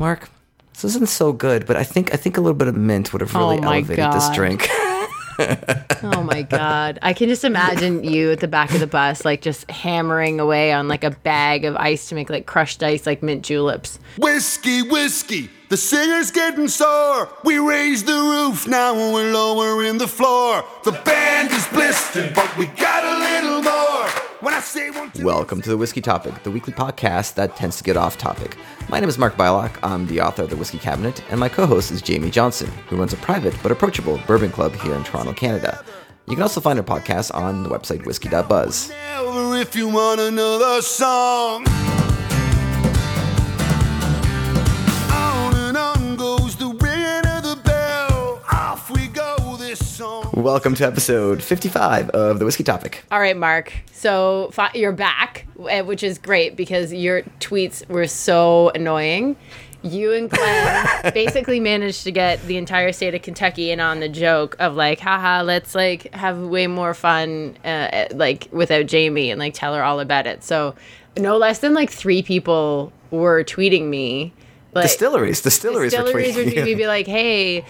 Mark, this isn't so good, but I think I think a little bit of mint would have really Oh my elevated this drink. Oh my god. I can just imagine you at the back of the bus like just hammering away on like a bag of ice to make like crushed ice like mint juleps. Whiskey, whiskey, the singer's getting sore. We raise the roof, now we're lowering the floor. The band is blistered, but we got a little more. When I say one, two, Welcome to the Whiskey Topic, the weekly podcast that tends to get off topic. My name is Mark Bylok. I'm the author of The Whiskey Cabinet, and my co host is Jamie Johnson, who runs a private but approachable bourbon club here in Toronto, Canada. You can also find our podcast on the website whiskey.buzz. Welcome to episode 55 of The Whiskey Topic. All right, Mark. So fi- you're back, eh, which is great because your tweets were so annoying. You and Glenn basically managed to get the entire state of Kentucky in on the joke of like, haha, let's like have way more fun, uh, like without Jamie and like tell her all about it. So no less than like three people were tweeting me. Like, Distilleries, distilleries, distilleries would tweeting. be like, "Hey,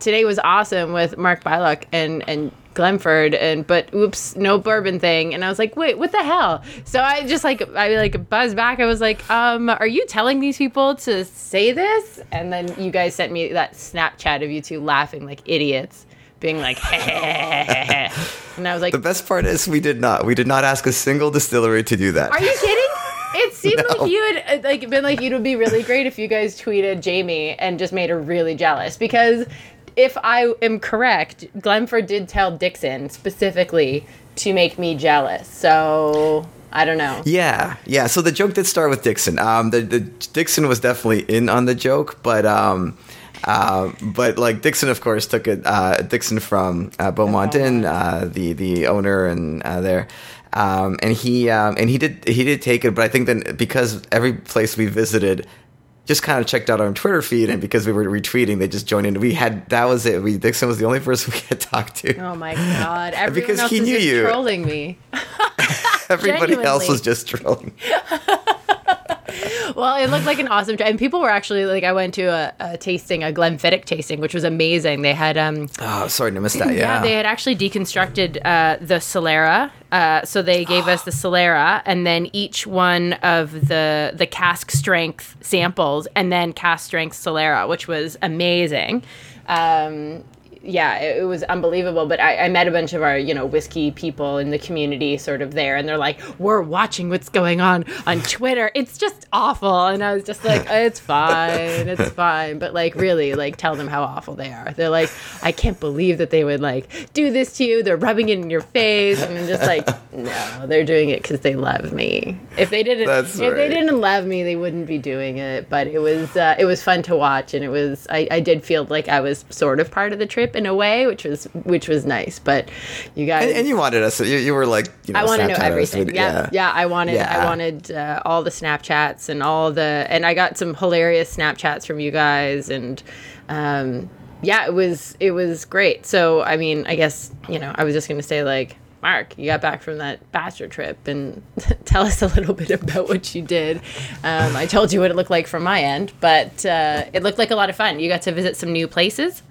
today was awesome with Mark Bylok and and Glenford, and but oops, no bourbon thing." And I was like, "Wait, what the hell?" So I just like I like buzzed back. I was like, "Um, are you telling these people to say this?" And then you guys sent me that Snapchat of you two laughing like idiots, being like, and I was like, The best part is we did not. We did not ask a single distillery to do that. Are you kidding? It seemed No. like you had uh, like been like it would be really great if you guys tweeted Jamie and just made her really jealous because if I am correct, Glenford did tell Dixon specifically to make me jealous. So I don't know. Yeah, yeah. So the joke did start with Dixon. Um, the, the Dixon was definitely in on the joke, but um, uh, but like Dixon, of course, took it. Uh, Dixon from uh, Beaumont Inn, uh, the the owner and uh, there. Um, and he um, and he did he did take it, but I think then because every place we visited just kind of checked out our Twitter feed, and because we were retweeting, they just joined in. We had that was it. We Dixon was the only person we had talked to. Oh my god! Everyone Because else he is knew just you. trolling me. Everybody else was just trolling. Well, it looked like an awesome trip, and people were actually like, I went to a, a tasting, a Glenfiddich tasting, which was amazing. They had um, Oh, sorry to miss that. Yeah, Yeah, they had actually deconstructed uh, the Solera. Uh, so they gave us the Solera, and then each one of the the cask strength samples, and then cask strength Solera, which was amazing. Um, yeah, it, it was unbelievable. But I, I met a bunch of our, you know, whiskey people in the community sort of there, and they're like, "We're watching what's going on on Twitter. It's just awful." And I was just like, "It's fine, it's fine." But like, really, like, tell them how awful they are. They're like, "I can't believe that they would like do this to you. They're rubbing it in your face," and I'm just like, "No, they're doing it because they love me. If they didn't, That's if they didn't love me, they wouldn't be doing it." But it was, uh, it was fun to watch, and it was, I, I did feel like I was sort of part of the trip in a way, which was, which was nice. But you guys, And, and you wanted us. You, you were like, you know, I want to know everything. with- Yeah, yeah, I wanted, I wanted uh, all the Snapchats and all the, and I got some hilarious Snapchats from you guys, and um, yeah, it was, it was great. So, I mean, I guess you know, I was just gonna say like, Mark, you got back from that bachelor trip, and tell us a little bit about what you did. Um, I told you what it looked like from my end, but uh, it looked like a lot of fun. You got to visit some new places.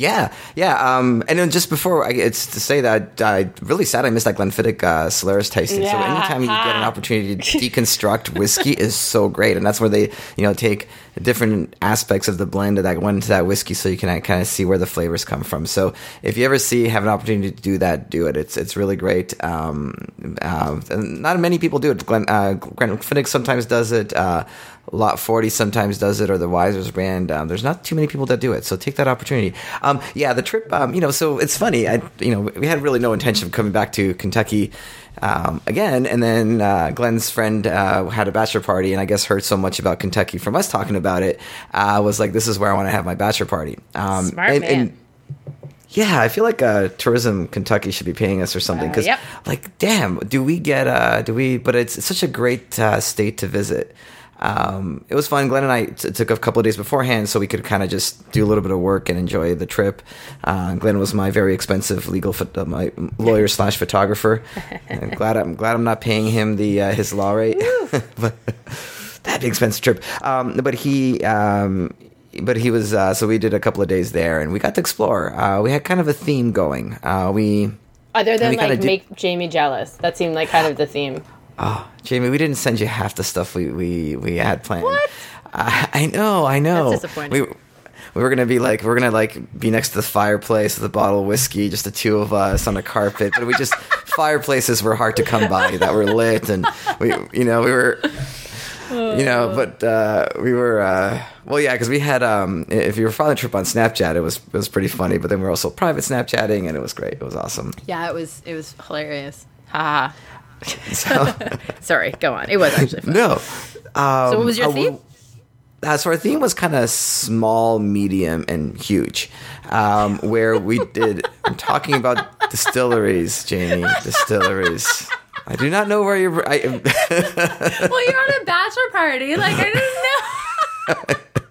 Yeah, yeah. Um, and then just before, I, it's to say that I really sad I missed that Glenfiddich uh, Solera tasting. So anytime you get an opportunity to deconstruct whiskey is so great, and that's where they, you know, take different aspects of the blend that went into that whiskey, so you can kind of see where the flavors come from. So if you ever see have an opportunity to do that, do it. It's it's really great. Um, uh, and not many people do it. Glen, uh, Glenfiddich sometimes does it. Uh, Lot 40 sometimes does it, or the Wisers brand. Um, there's not too many people that do it, so take that opportunity. Um, yeah, the trip, um, you know, so it's funny. I, you know, we had really no intention of coming back to Kentucky um, again, and then uh, Glenn's friend uh, had a bachelor party, and I guess heard so much about Kentucky from us talking about it. Uh, was like, this is where I want to have my bachelor party. Um, Smart and- man. and yeah, I feel like uh, tourism Kentucky should be paying us or something Uh, because, yep. like, damn, do we get uh, do we? But it's, it's such a great uh, state to visit. Um, it was fun. Glenn and I t- took a couple of days beforehand so we could kind of just do a little bit of work and enjoy the trip. Uh, Glenn was my very expensive legal pho- uh, my lawyer slash photographer. I'm glad I'm glad I'm not paying him the uh, his law rate. but that expensive trip. Um, but he. Um, but he was uh, so we did a couple of days there and we got to explore uh, we had kind of a theme going uh, we Other than like make Jamie jealous. That seemed like kind of the theme. Jamie we didn't send you half the stuff we we, we had planned What? Uh, i know i know That's disappointing. we, we were gonna be like we're gonna like be next to the fireplace with a bottle of whiskey just the two of us on a carpet but we just fireplaces were hard to come by that were lit and we you know we were you know but uh we were uh well yeah because we had um if you were following the trip on snapchat it was it was pretty funny but then we were also private snapchatting and it was great it was awesome Yeah, it was it was hilarious. Ha ha. so Sorry, go on. It was actually fun. no um, So what was your uh, theme? Uh, so our theme was kind of small, medium, and huge, um, where we did. I'm talking about distilleries, Jamie. Distilleries. I do not know where you're. I, Well, you're on a bachelor party. Like I didn't know.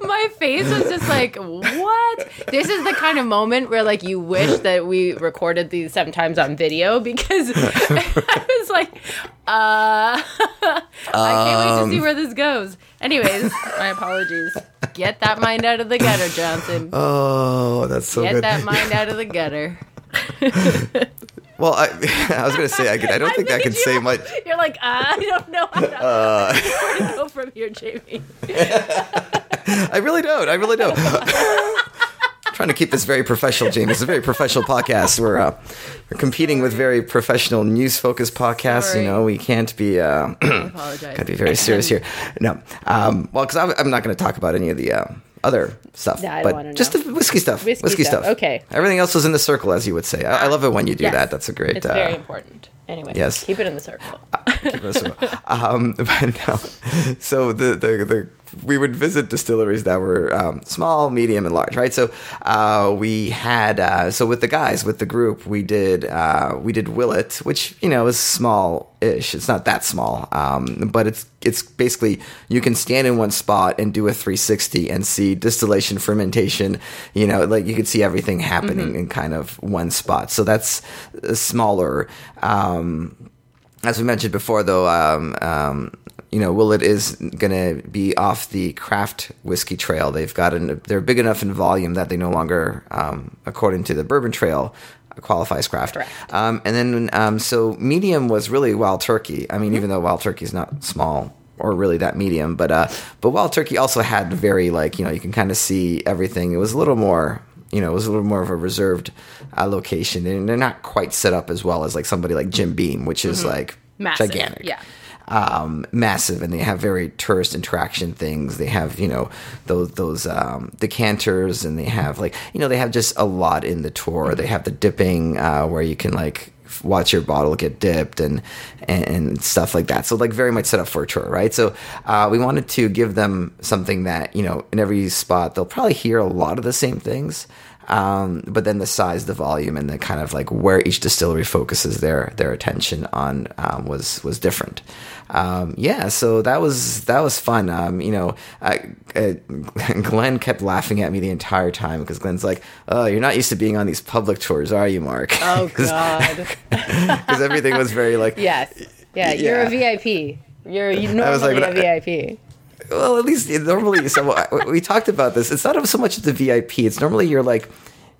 My face was just like, what? This is the kind of moment where like you wish that we recorded these sometimes on video because I was like, uh I can't wait to see where this goes. Anyways, my apologies. Get that mind out of the gutter, Johnson. oh, that's so good. Get good. that mind out of the gutter. well, I, I was going to say I, could, I don't think I can say much. You're like, uh, I don't know how to, Uh. where to go from here, Jamie. I really don't. I really don't. trying to keep this very professional, Jamie. It's a very professional podcast. We're uh, we're competing with very professional news focused podcasts. Sorry. You know, we can't be. Uh. Gotta be very serious here. No, um, well, because I'm, I'm not going to talk about any of the uh, other stuff, Yeah, but just know. the whiskey stuff. Whiskey stuff, okay. Everything else was in the circle, as you would say. I, I love it when you do Yes. that. That's a great. It's uh, very important. Anyway, yes. keep it in the circle. keep us- um, but no. So the, the the we would visit distilleries that were um, small, medium, and large, right? So uh, we had uh, so with the guys with the group we did uh, we did Willet, which you know is small-ish. It's not that small, um, but it's it's basically you can stand in one spot and do a 360 and see distillation, fermentation. You know, like you could see everything happening in kind of one spot. So that's uh, smaller. Um, as we mentioned before, though, um, um, you know, Willet is going to be off the craft whiskey trail. They've got an, they're big enough in volume that they no longer, um, according to the Bourbon Trail, qualifies craft. Um, and then, um, so medium was really Wild Turkey. I mean, even though Wild Turkey is not small or really that medium, but uh, but Wild Turkey also had very like you know you can kind of see everything. It was a little more. You know, it was a little more of a reserved uh, location, and they're not quite set up as well as like somebody like Jim Beam, which is like Mm-hmm. Massive, gigantic yeah. Um, massive, and they have very tourist interaction things. They have you know those those um, decanters, and they have like you know they have just a lot in the tour. They have the dipping uh, where you can like watch your bottle get dipped and, and and stuff like that. So like very much set up for a tour, right? So uh, we wanted to give them something that you know in every spot they'll probably hear a lot of the same things. Um, but then the size, the volume, and the kind of like where each distillery focuses their their attention on um, was was different. Um, yeah, so that was that was fun. Um, you know, I, uh, Glenn kept laughing at me the entire time because Glenn's like, "Oh, you're not used to being on these public tours, are you, Mark?" Oh God. because everything was very like, yes. Yeah, you're a VIP. You're you normally was like, a I- VIP. Well, at least normally. So we talked about this. It's not so much the VIP. It's normally you're like,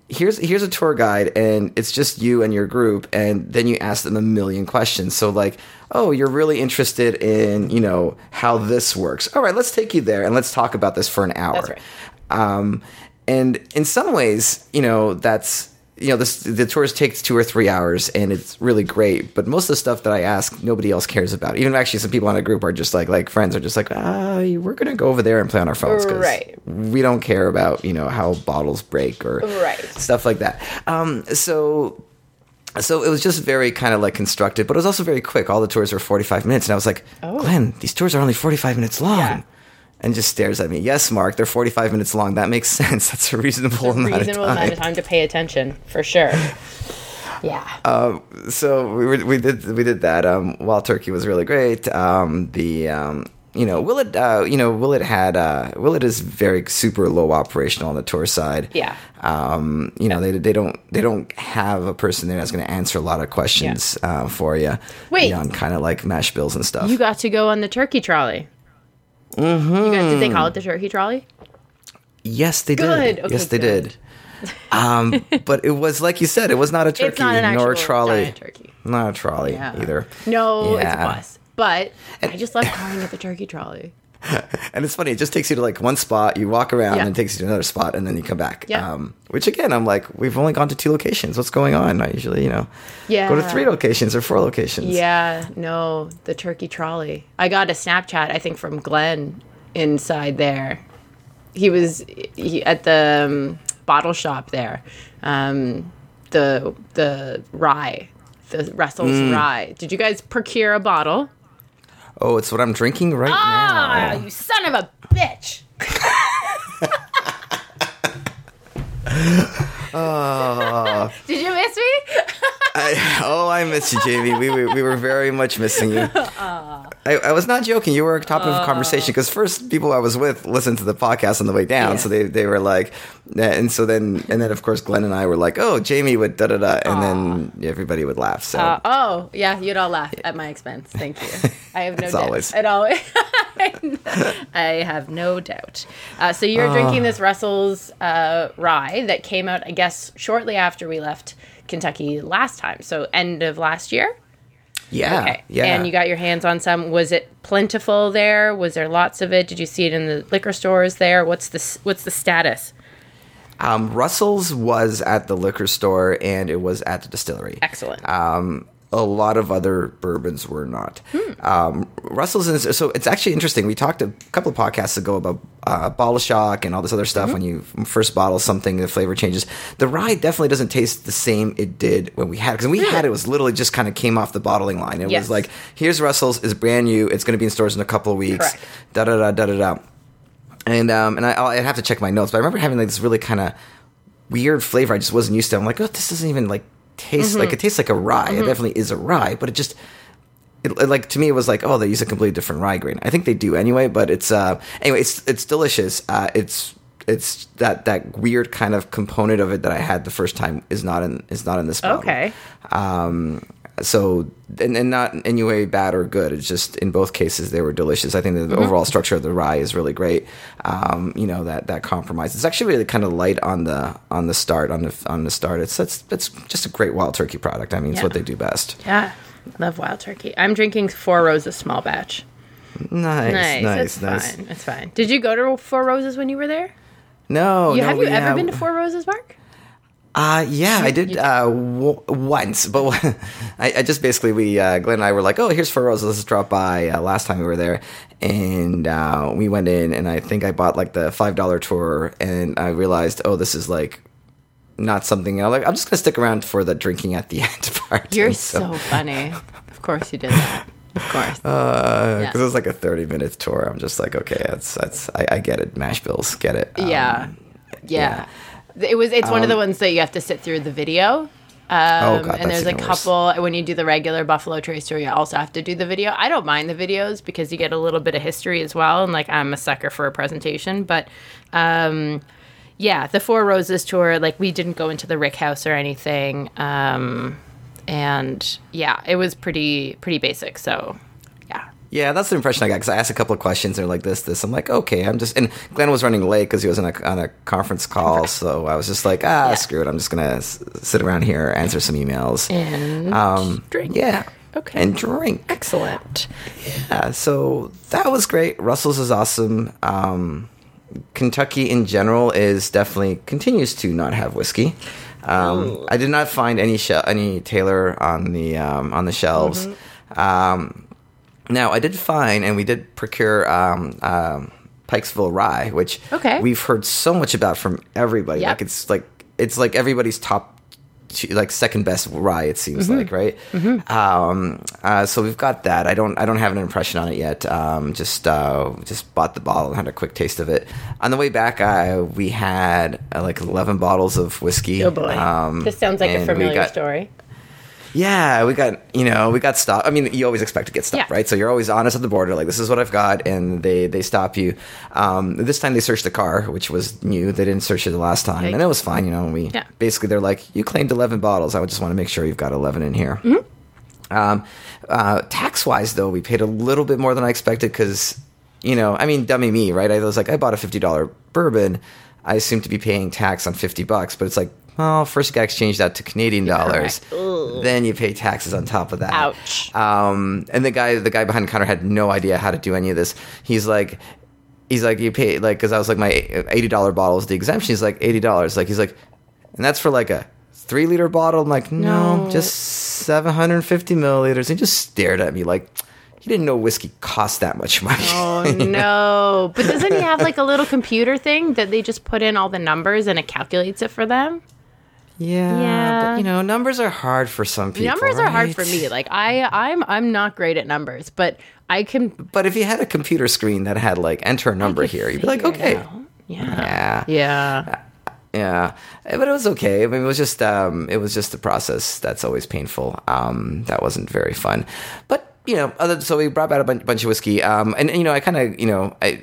here's here's a tour guide, and it's just you and your group, and then you ask them a million questions. So like, oh, you're really interested in you know how this works. All right, let's take you there and let's talk about this for an hour. That's right. Um, and in some ways, you know, that's you know, this, the tours takes two or three hours, and it's really great. But most of the stuff that I ask, nobody else cares about. Even actually, some people in a group are just like, like friends are just like, ah, we're gonna go over there and play on our phones because Right. we don't care about you know how bottles break or Right. stuff like that. Um, so. So it was just very kind of like constructed, but it was also very quick. All the tours were 45 minutes, and I was like, Oh. Glenn, these tours are only 45 minutes long Yeah. And just stares at me. Yes, Mark, they're 45 minutes long. That makes sense. That's a reasonable amount Reasonable of time. amount of time to pay attention for sure. Yeah. So we were, we did we did that. Um, Wild Turkey was really great. Um, the um, you know, Willet, uh, you know, Willet had uh, Willet is very super low operational on the tour side. Yeah. Um, you know, they they don't they don't have a person there that's going to answer a lot of questions uh, for you. Wait. beyond kind of like mash bills and stuff. You got to go on the turkey trolley. Mm-hmm. You got, did they call it the turkey trolley? yes, they Good. did. Okay, yes, they good. did. Um, but it was like you said, it was not a turkey not nor a trolley. turkey. Not a trolley Yeah. either. No, it's a bus. But I just love calling it the turkey trolley. And it's funny, it just takes you to like one spot, you walk around, Yeah. and it takes you to another spot, and then you come back. Yeah. Um, which again, I'm like, we've only gone to two locations. What's going on? I usually, you know, go to three locations or four locations. Yeah, no, the turkey trolley. I got a Snapchat, I think, from Glenn inside there. He was he, at the um, bottle shop there. Um, the the rye, the Russell's Mm. rye. Did you guys procure a bottle? Oh, it's what I'm drinking right Ah, now. you son of a bitch! Did you miss me? I, oh, I miss you, Jamie. We, we, we were very much missing you. I, I was not joking. You were a topic of conversation because first people I was with listened to the podcast on the way down, Yeah. so they, they were like, and so then and then of course Glenn and I were like, oh, Jamie would da da da, and then everybody would laugh. So Uh, oh, yeah, you'd all laugh at my expense. Thank you. I have no doubt. always. At always. I have no doubt. Uh, so you're drinking this Russell's uh, rye that came out, I guess, shortly after we left Kentucky last time. So end of last year. yeah, Okay. yeah. And you got your hands on some. Was it plentiful there? Was there lots of it? Did you see it in the liquor stores there? What's the What's the status? Um, Russell's was at the liquor store and it was at the distillery. Excellent. Um, a lot of other bourbons were not. Um, Russell's is so it's actually interesting. We talked a couple of podcasts ago about uh, bottle shock and all this other stuff. When you first bottle something, the flavor changes. The rye definitely doesn't taste the same it did when we had because when we had it, it was literally just kind of came off the bottling line. It Yes. was like here's Russell's is brand new. It's going to be in stores in a couple of weeks. Da da da da da da. And um, and I, I'd have to check my notes, but I remember having like this really kind of weird flavor I just wasn't used to. I'm like, oh, this doesn't even like taste Mm-hmm. like it tastes like a rye. It definitely is a rye, but it just it, it, like to me it was like, oh, they use a completely different rye grain. I think they do anyway, but it's uh anyway, it's it's delicious. Uh, it's it's that that weird kind of component of it that I had the first time is not in is not in this bottle. Okay. Um, so and, and not in any way bad or good. It's just in both cases they were delicious. I think the Mm-hmm. overall structure of the rye is really great. Um, you know that that compromise. It's actually really kind of light on the on the start on the on the start. It's it's it's just a great wild turkey product. I mean, it's Yeah. what they do best. Yeah. Love wild turkey. I'm drinking Four Roses small batch. Nice, Nice. nice, it's nice. fine. It's fine. Did you go to Four Roses when you were there? No, You, no, have you ever been to Four Roses, Mark? Uh, yeah, I did uh, w- once, but I, I just basically we uh, Glenn and I were like, oh, here's Four Roses, let's drop by. Uh, last time we were there, and uh, we went in, and I think I bought like the five dollar tour, and I realized, oh, this is like not something. I'm like, I'm just gonna stick around for the drinking at the end part. You're And so funny. Of course you did that. Of course. because Yeah. it was like a thirty minute tour. I'm just like, okay, that's that's I, I get it. Mash bills, get it. Um, yeah. yeah. It was. It's one of the ones that you have to sit through the video. Um, Oh, God, and there's a even worse. couple when you do the regular Buffalo Trace tour, you also have to do the video. I don't mind the videos because you get a little bit of history as well, and like I'm a sucker for a presentation. But um, yeah, the Four Roses tour, like we didn't go into the Rick House or anything, um, and yeah, it was pretty pretty basic. So yeah, that's the impression I got because I asked a couple of questions. They're like this, this. I'm like, okay, I'm just. And Glenn was running late because he was on a on a conference call, so I was just like, ah, Yeah. screw it. I'm just gonna s- sit around here, answer some emails, and um, drink. Yeah, Okay. and drink. excellent. Yeah, so that was great. Russell's is awesome. Um, Kentucky in general is definitely continues to not have whiskey. Um, I did not find any shel any Taylor on the um, on the shelves. Um, now I did find, and we did procure um, um, Pikesville Rye, which Okay. we've heard so much about from everybody. Yep. Like it's like it's like everybody's top. Like second best rye, it seems Mm-hmm. like, right? Um, uh, so we've got that. I don't, I don't have an impression on it yet. Um, just, uh, just bought the bottle and had a quick taste of it. On the way back, uh, we had uh, like eleven bottles of whiskey. Oh boy, Um, this sounds like a familiar got- story. Yeah, we got you know we got stopped. I mean, you always expect to get stopped, Yeah. right? So you're always honest at the border, like this is what I've got, and they they stop you. Um, this time they searched the car, which was new. They didn't search it the last time, and it was fine. You know, we Yeah. basically they're like, you claimed 11 bottles. I would just want to make sure you've got 11 in here. Mm-hmm. Um, uh, tax wise, though, we paid a little bit more than I expected because, you know, I mean, dummy me, right? I was like, I bought a $50 bourbon. I assumed to be paying tax on 50 bucks, but it's like, well, first you got to exchange that to Canadian dollars. Then you pay taxes on top of that. Ouch. Um, and the guy, the guy behind the counter had no idea how to do any of this. He's like, he's like, you pay like, because I was like, my eighty dollar bottle is the exemption. He's like eighty dollars. Like he's like, and that's for like a three liter bottle. I'm like, no, No. just seven hundred and fifty milliliters. And he just stared at me like he didn't know whiskey cost that much money. Oh no! But doesn't he have like a little computer thing that they just put in all the numbers and it calculates it for them? Yeah, Yeah. but you know, numbers are hard for some people. numbers are hard for me. Like I, I'm, I'm not great at numbers, but I can. But if you had a computer screen that had like enter a number here, you'd be like, okay. Yeah. yeah, Yeah. Yeah, Eh, but it was okay. I mean, it was just um, it was just the process that's always painful. Um, that wasn't very fun, but you know, other so we brought back a bunch, bunch of whiskey. Um, and, you know, I kind of you know I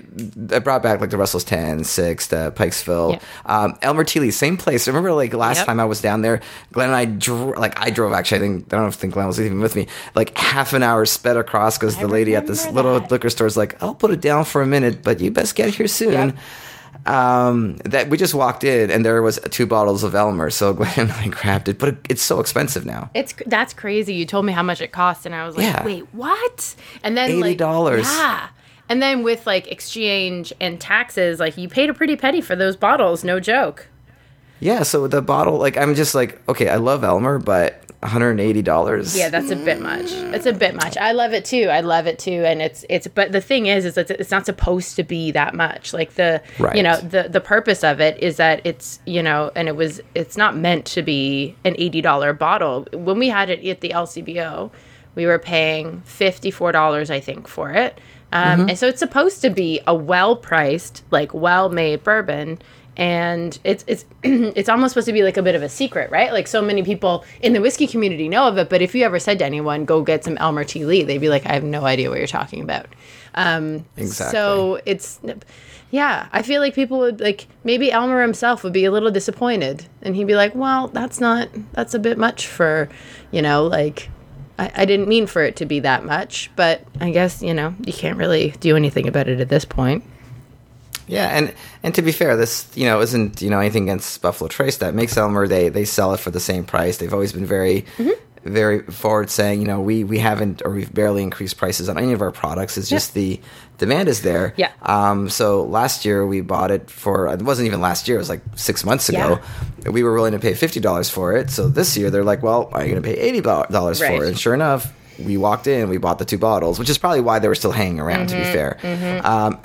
I brought back like the Russell's 10, 6, the Pikesville, um, Elmer T. Lee, same place. Remember like last Yep. time I was down there, Glenn and I dro- like I drove actually. I think I don't think Glenn was even with me. Like half an hour sped across because the lady at this remember little liquor store is like, I'll put it down for a minute, but you best get here soon Yep. Um, that we just walked in and there was two bottles of Elmer. So Glenn and I grabbed it, but it, it's so expensive now. It's that's crazy. You told me how much it cost, and I was like, Yeah. "Wait, what?" And then like, $80. Yeah. And then with like exchange and taxes, like you paid a pretty penny for those bottles. No joke. Yeah, so the bottle, like, I'm just like, okay, I love Elmer, but $180. Yeah, that's a bit much. It's a bit much. I love it too. I love it too, and it's it's. But the thing is, is that it's not supposed to be that much. Like the Right. you know the the purpose of it is that it's you know, and it was it's not meant to be an eighty dollar bottle. When we had it at the LCBO, we were paying fifty four dollars, I think, for it. Um, And so it's supposed to be a well priced, like well made bourbon. And it's it's it's almost supposed to be like a bit of a secret, right? Like so many people in the whiskey community know of it, but if you ever said to anyone, "Go get some Elmer T. Lee," they'd be like, "I have no idea what you're talking about." Um, Exactly. So it's, yeah, I feel like people would like maybe Elmer himself would be a little disappointed, and he'd be like, "Well, that's not that's a bit much for, you know, like." I, I didn't mean for it to be that much, but I guess you know you can't really do anything about it at this point. Yeah, and and to be fair, this you know isn't you know anything against Buffalo Trace that makes Elmer. They they sell it for the same price. They've always been very Mm-hmm. very forward saying you know we we haven't or we've barely increased prices on any of our products. It's just the demand is there. Yeah. Um. So last year we bought it for it wasn't even last year. It was like six months ago. We were willing to pay fifty dollars for it. So this year they're like, well, are you going to pay eighty dollars Right. for it? And sure enough. We walked in, we bought the two bottles, which is probably why they were still hanging around. Mm-hmm. To be fair, um,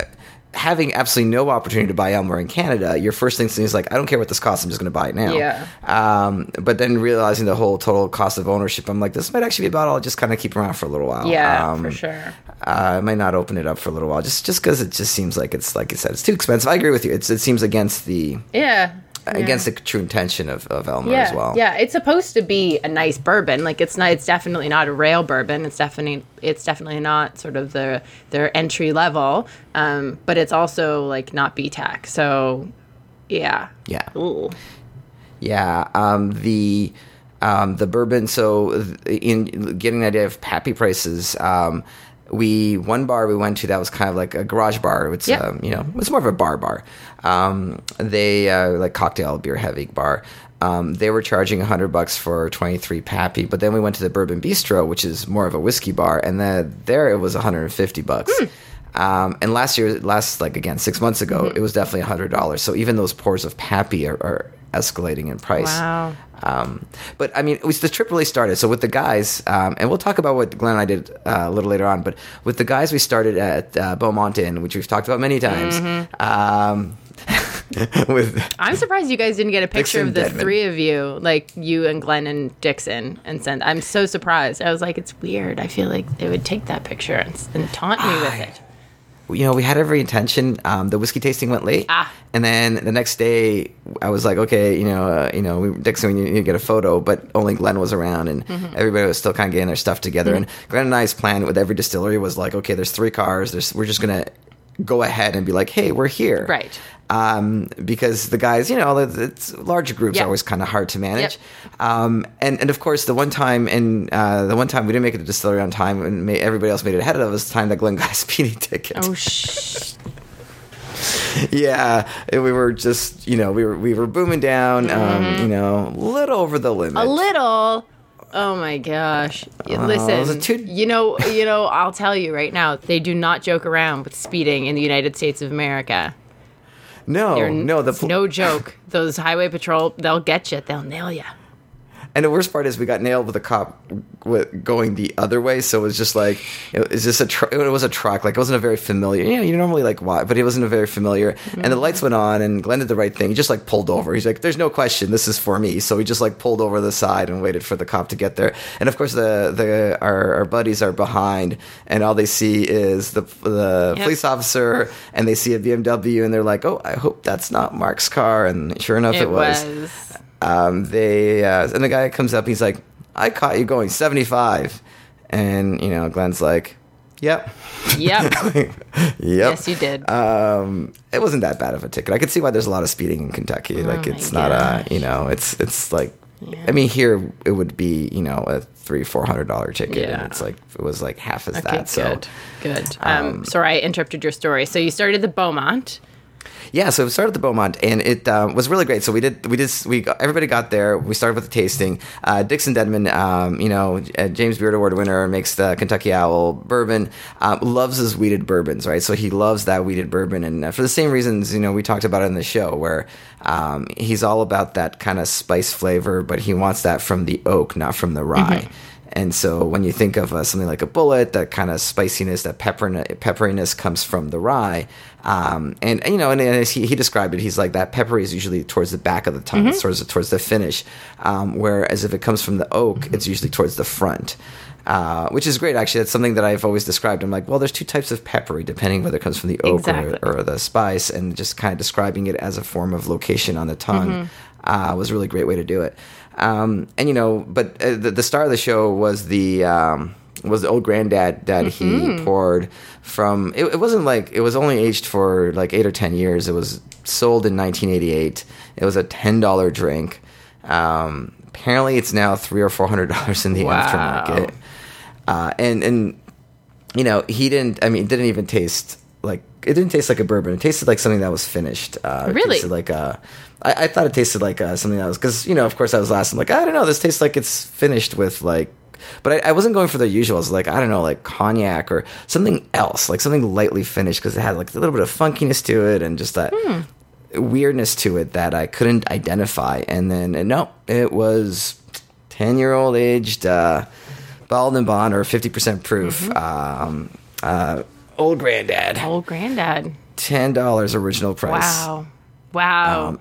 having absolutely no opportunity to buy Elmer in Canada, your first instinct is like, I don't care what this costs, I'm just going to buy it now. Yeah. Um, but then realizing the whole total cost of ownership, I'm like, this might actually be a bottle I'll just kind of keep around for a little while. Yeah, Um, for sure. uh, I might not open it up for a little while, just just because it just seems like it's like I said, it's too expensive. I agree with you. It's it seems against the Yeah. Against the true intention of, of Elmer yeah, as well. Yeah, it's supposed to be a nice bourbon. Like it's not. It's definitely not a rail bourbon. It's definitely. It's definitely not sort of the their entry level. Um, but it's also like not BTAC. So, yeah. Yeah. Ooh. Yeah, um, the um, the bourbon. So in getting an idea of pappy prices, um, we one bar we went to that was kind of like a garage bar. It's Yep. um, you know it's more of a bar bar. Um, they uh, like cocktail beer heavy bar. Um, they were charging hundred bucks for twenty three pappy, but then we went to the Bourbon Bistro, which is more of a whiskey bar, and then there it was one hundred and fifty bucks. Um, and last year, last like again six months ago, it was definitely hundred dollars. So even those pours of Pappy are, are escalating in price. Wow. Um, but I mean, it was the trip really started. So with the guys, um, and we'll talk about what Glenn and I did uh, a little later on. But with the guys, we started at uh, Beaumont Inn, which we've talked about many times. Um, with I'm surprised you guys didn't get a picture Dixon of the Deadman. three of you, like you and Glenn and Dixon, and send. I'm so surprised. I was like, it's weird. I feel like they would take that picture and, and taunt me with it. You know, we had every intention. Um, the whiskey tasting went late, Ah. and then the next day, I was like, okay, you know, uh, you know, we, Dixon, we need to get a photo, but only Glenn was around, and Mm-hmm. everybody was still kind of getting their stuff together. And Glenn and I's plan with every distillery was like, okay, there's three cars. There's, we're just gonna go ahead and be like, hey, we're here, Right. Um, because the guys, you know, it's, it's larger groups are always kind of hard to manage. Um, and and of course, the one time and uh, the one time we didn't make it to distillery on time, and ma- everybody else made it ahead of us. The time that Glenn got a speeding ticket. Oh shh. Yeah, we were just, you know, we were we were booming down, um, you know, a little over the limit. Mm-hmm. A little. Oh my gosh. It Listen, too- you know, you know, I'll tell you right now, they do not joke around with speeding in the United States of America. No, Oh, no, the no joke. Those highway patrol, they'll get you. They'll nail you. And the worst part is we got nailed with a cop with going the other way. So it was just like it was a tr- it was a truck. Like it wasn't a very familiar. You know, you normally like why, but it wasn't a very familiar. And the lights went on, and Glenn did the right thing. He just like pulled over. He's like, "There's no question, this is for me." So he just like pulled over the side and waited for the cop to get there. And of course, the the our, our buddies are behind, and all they see is the the Yep. police officer, and they see a BMW, and they're like, "Oh, I hope that's not Mark's car." And sure enough, it, It was was. Um, they uh, and the guy comes up. He's like, "I caught you going 75," and you know, Glenn's like, "Yep, Yep. yep." yes, you did. Um, it wasn't that bad of a ticket. I could see why there's a lot of speeding in Kentucky. like, Oh my it's not a, you know, it's it's like, Yeah. I mean, here it would be, you know, a three four hundred dollar ticket, Yeah. and it's like it was like half as okay, that. So good. Good. Um, sorry, I interrupted your story. So you started the Beaumont. Yeah, so we started at the Beaumont, and it um, was really great. So we did, we did, we got, everybody got there. We started with the tasting. Uh, Dixon Dedman, um, you know, uh, James Beard Award winner, makes the Kentucky Owl bourbon. Um, loves his wheated bourbons, right? So he loves that wheated bourbon, and uh, for the same reasons, you know, we talked about it in the show, where um, he's all about that kind of spice flavor, but he wants that from the oak, not from the rye. And so when you think of uh, something like a Bulleit, that kind of spiciness, that pepperin- pepperiness comes from the rye. Um, and you know, and, he, he described it, he's like that peppery is usually towards the back of the tongue, it's towards towards the finish. Um, whereas if it comes from the oak, it's usually towards the front. Uh, which is great, actually. That's something that I've always described. I'm like, well, there's two types of peppery, depending whether it comes from the oak Exactly. or, or the spice, and just kind of describing it as a form of location on the tongue uh, was a really great way to do it. Um, and you know, but uh, the, the star of the show was the um, was the old granddad that he poured from. It, it wasn't like it was only aged for like eight or ten years. It was sold in 1988. It was a ten dollar drink. Um, apparently, it's now three or four hundred dollars in the Wow. aftermarket. Uh, and and you know, he didn't. I mean, it didn't even taste like it didn't taste like a bourbon. It tasted like something that was finished. Uh, Really? like a. I, I thought it tasted like uh, something was because you know, of course, I was last. I'm like, I don't know. This tastes like it's finished with like. But I, I wasn't going for the usuals, like I don't know, like cognac or something else, like something lightly finished because it had like a little bit of funkiness to it and just that weirdness to it that I couldn't identify. And then and no, it was ten year old aged uh, bottled and bond or fifty percent proof. Um, uh, old granddad, Old granddad. ten dollars original price. Wow. Wow. Um,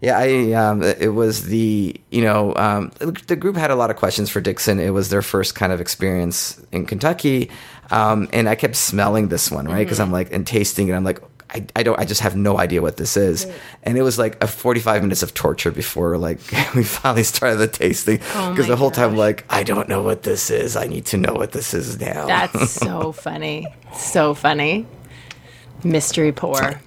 Yeah, I um, it was the you know um, the group had a lot of questions for Dixon. It was their first kind of experience in Kentucky, um, and I kept smelling this one right because I'm like and tasting it. I'm like I, I don't I just have no idea what this is, and it was like a 45 minutes of torture before like we finally started the tasting Oh because my the whole time gosh. like I don't know what this is. I need to know what this is now. That's so funny. So funny. Mystery pour.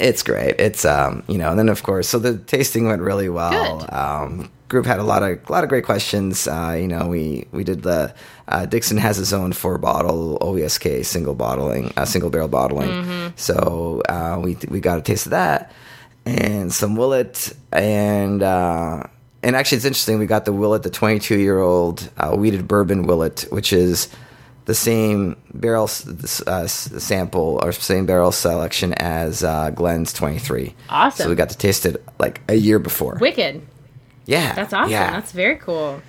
It's great. It's um, you know, and then of course, so the tasting went really well. Um, group had a lot of a lot of great questions. Uh, you know, we we did the uh, Dixon has his own four bottle OESK single bottling, uh, single barrel bottling. Mm-hmm. So uh, we we got a taste of that and some Willet and. Uh, and actually, it's interesting. We got the Willet, the 22 year old uh, wheated bourbon Willet, which is the same barrel uh, sample or same barrel selection as uh, Glenn's 23. Awesome. So we got to taste it like a year before. Wicked. yeah, That's awesome. Yeah, That's very cool.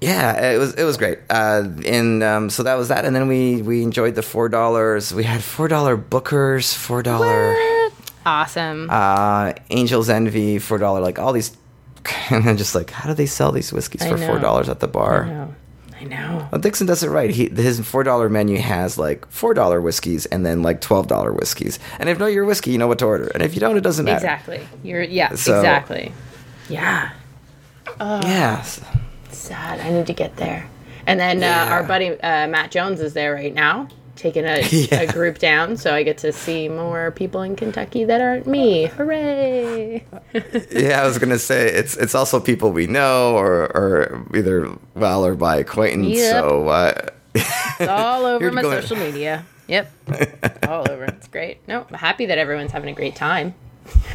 yeah, it was it was great. Uh, and um, so that was that. And then we we enjoyed the four dollars. We had four dollar Bookers, four dollar Awesome. uh, Angel's Envy, four dollar like all these. And then just like, how do they sell these whiskeys for four dollars at the bar? I know. Well, Dixon does it right. He his four dollar menu has like four dollar whiskeys and then like twelve dollar whiskeys. And if you know your whiskey, you know what to order. And if you don't, it doesn't matter. Exactly. You're yeah, So- exactly. Yeah. Yeah. Sad. I need to get there. And then Yeah. uh, our buddy uh, Matt Jones is there right now, taking a, Yeah. a group down. So I get to see more people in Kentucky that aren't me. Hooray! Yeah, I was gonna say it's it's also people we know or or either well or by acquaintance. Yep. So uh, It's all over my going- social media. Yep. all over. It's great. No, I'm happy that everyone's having a great time.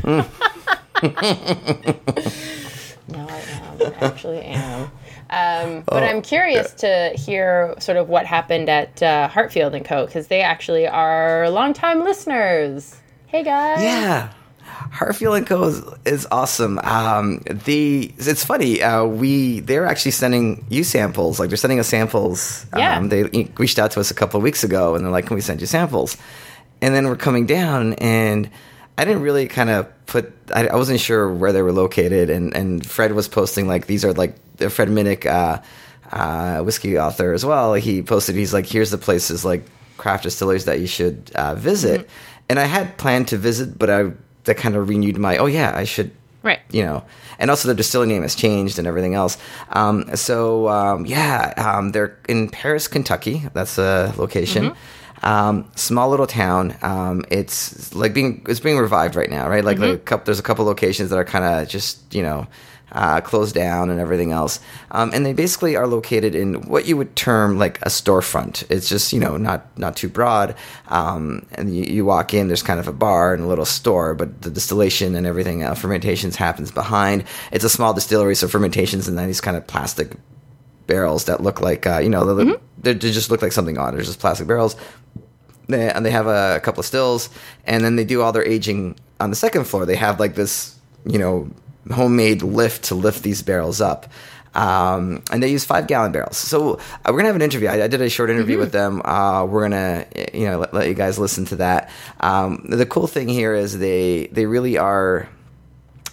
Mm. no, I am. I actually am. Um, but Oh, I'm curious to hear sort of what happened at uh, Hartfield and Co. because they actually are longtime listeners. Hey guys. yeah. Hartfield and Co is, is awesome. Um, the it's funny. Uh, we they're actually sending you samples. Like they're sending us samples. Yeah. Um, they reached out to us a couple of weeks ago, and they're like, "Can we send you samples?" And then we're coming down, and I didn't really kind of put. I, I wasn't sure where they were located, and and Fred was posting like these are like Fred Minnick, uh, uh, whiskey author as well. He posted. He's like, "Here's the places like craft distilleries that you should uh, visit." Mm-hmm. And I had planned to visit, but I that kind of renewed my. Oh yeah, I should Right. you know, and also the distillery name has changed and everything else. Um, so um, yeah, um, they're in Paris, Kentucky. That's a location. Um, small little town. Um, it's like being it's being revived right now, right? Like the coup there's a couple locations that are kind of just you know uh, closed down and everything else. Um, and they basically are located in what you would term like a storefront. It's just you know not not too broad. Um, and you, you walk in, there's kind of a bar and a little store, but the distillation and everything uh, fermentations happens behind. It's a small distillery, so fermentations and then these kind of plastic barrels that look like uh, you know they, they just look like something odd. There's just plastic barrels. They, and they have a, a couple of stills, and then they do all their aging on the second floor. They have like this, you know, homemade lift to lift these barrels up. Um, and they use five gallon barrels. So uh, we're gonna have an interview. I, I did a short interview with them. Uh, we're gonna, you know, let, let you guys listen to that. Um, the cool thing here is they they really are.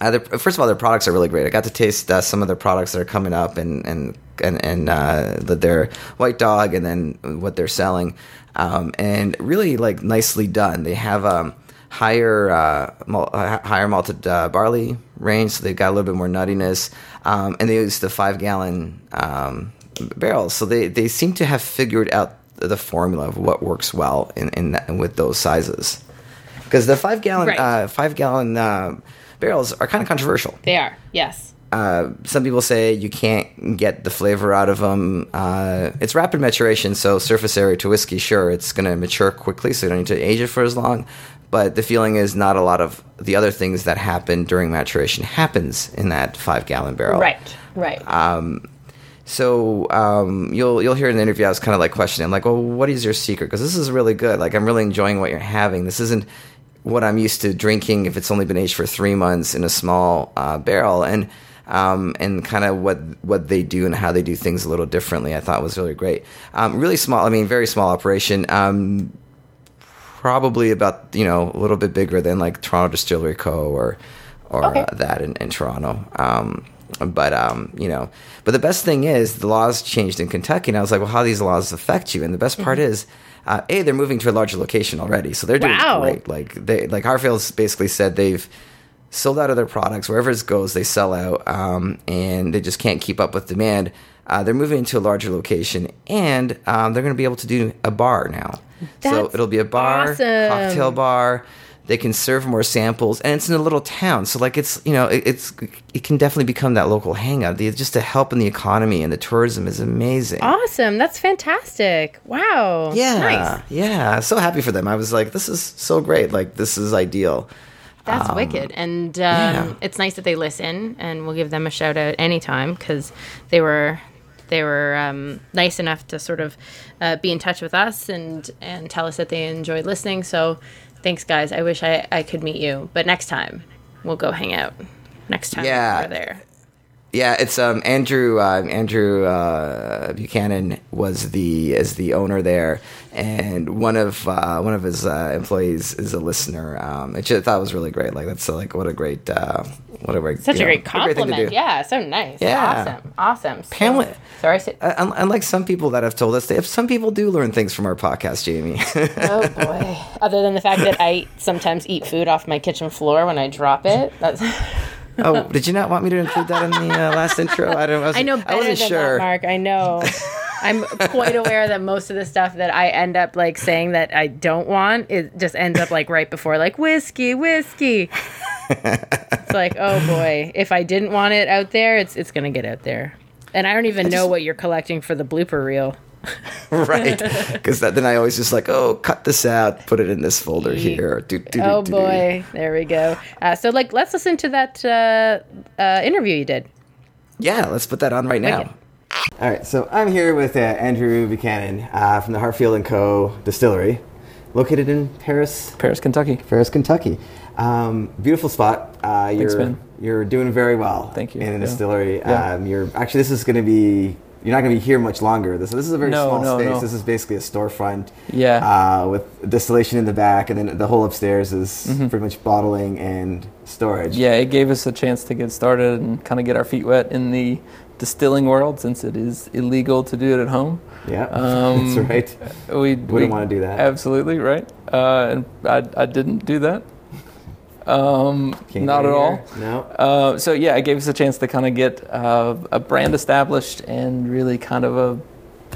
Uh, their- first of all, their products are really great. I got to taste uh, some of their products that are coming up, and and and and uh, their White Dog, and then what they're selling, um, and really like nicely done. They have um, higher uh, mal- uh, higher malted uh, barley range, so they've got a little bit more nuttiness, um, and they use the five gallon um, barrels. So they they seem to have figured out the formula of what works well in in that, with those sizes. Because the five gallon Right. uh, five gallon uh, barrels are kind of controversial. They are. Yes. Uh, some people say you can't get the flavor out of them. Uh, it's rapid maturation, so surface area to whiskey, sure, it's going to mature quickly, so you don't need to age it for as long. But the feeling is not a lot of the other things that happen during maturation happens in that five gallon barrel. Right. Right. So um, you'll you'll hear in the interview. I was kind of like questioning, I'm like, well, what is your secret? Because this is really good. Like, I'm really enjoying what you're having. This isn't what I'm used to drinking if it's only been aged for three months in a small uh, barrel, and um, and kind of what what they do and how they do things a little differently. I thought was really great. Um, really small. I mean, very small operation. Um, probably about you know a little bit bigger than like Toronto Distillery Co. or or Okay. uh, that in, in Toronto. Um, but um, you know, but the best thing is the laws changed in Kentucky, and I was like, well, how do these laws affect you? And the best part is. Uh, a, they're moving to a larger location already, so they're doing Wow. great. Like they, like Hartfield's basically said they've sold out of their products wherever it goes. They sell out, um, and they just can't keep up with demand. Uh, they're moving to a larger location, and um, they're going to be able to do a bar now. so it'll be a bar, awesome. cocktail bar. They can serve more samples, and it's in a little town, so like it's you know it, it's it can definitely become that local hangout. The, just to help in the economy and the tourism is amazing. awesome. That's fantastic. Wow. yeah, Nice. yeah, so happy for them. I was like, this is so great. Like this is ideal. That's wicked, and um, yeah. it's nice that they listen, and we'll give them a shout out anytime because they were they were um, nice enough to sort of uh, be in touch with us and and tell us that they enjoyed listening. So thanks, guys. I wish I, I could meet you, but next time we'll go hang out. Next time Yeah. we're there. Yeah, it's um, Andrew. Uh, Andrew uh, Buchanan was the is the owner there, and one of uh, one of his uh, employees is a listener. Um, which I thought was really great. Like that's uh, like what a great what a great Such a know, great thing to compliment. Yeah, so nice. Yeah. Awesome. Awesome. So- Pamela- Sorry. Uh, unlike some people that have told us, that if some people do learn things from our podcast, Jamie. Oh boy. Other than the fact that I sometimes eat food off my kitchen floor when I drop it. That's oh, did you not want me to include that in the uh, last intro? I don't. I, was, I know I wasn't sure. that, Mark. I know. I'm quite aware that most of the stuff that I end up like saying that I don't want it just ends up like right before like whiskey, whiskey. it's like, oh boy, if I didn't want it out there, it's it's gonna get out there. And I don't even know what you're collecting for the blooper reel. right? Because then I always just like, oh, cut this out, put it in this folder here. Do, do, Oh do. boy, there we go. Uh, so like, let's listen to that uh, uh, interview you did. Yeah, let's put that on right now. Okay. All right, so I'm here with uh, Andrew Buchanan uh, from the Hartfield and Co. Distillery, located in Paris, Paris, Kentucky. Paris, Kentucky. Um, beautiful spot. Uh, you're man. you're doing very well. Thank you. In a Yeah. distillery, Yeah. um, you're actually this is going to be. You're not going to be here much longer. This, this is a very No, small no, space. no. This is basically a storefront. Yeah. Uh, with distillation in the back, and then the whole upstairs is Mm-hmm. pretty much bottling and storage. Yeah, it gave us a chance to get started and kind of get our feet wet in the distilling world since it is illegal to do it at home. Yeah. Um, That's right. We Wouldn't wanna do that. Absolutely right. Uh, and I, I didn't do that. Um, not at all. here. No. Uh, so yeah, it gave us a chance to kind of get uh, a brand established and really kind of a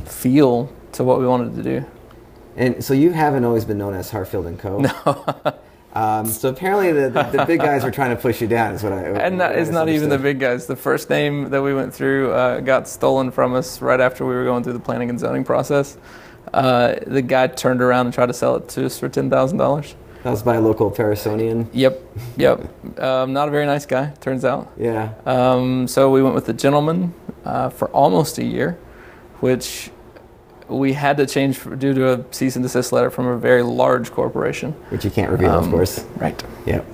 feel to what we wanted to do. And so you haven't always been known as Hartfield and Co. No. Um, so apparently the, the, the big guys were trying to push you down. Is what I. And that what I not even the big guys. The first name that we went through uh, got stolen from us right after we were going through the planning and zoning process. Uh, the guy turned around and tried to sell it to us for ten thousand dollars. That was by a local Parisonian. Yep, yep. Um, not a very nice guy, turns out. Yeah. Um, so we went with the gentleman uh, for almost a year, which we had to change due to a cease and desist letter from a very large corporation. Which you can't reveal, of Um, course. Right. Yep.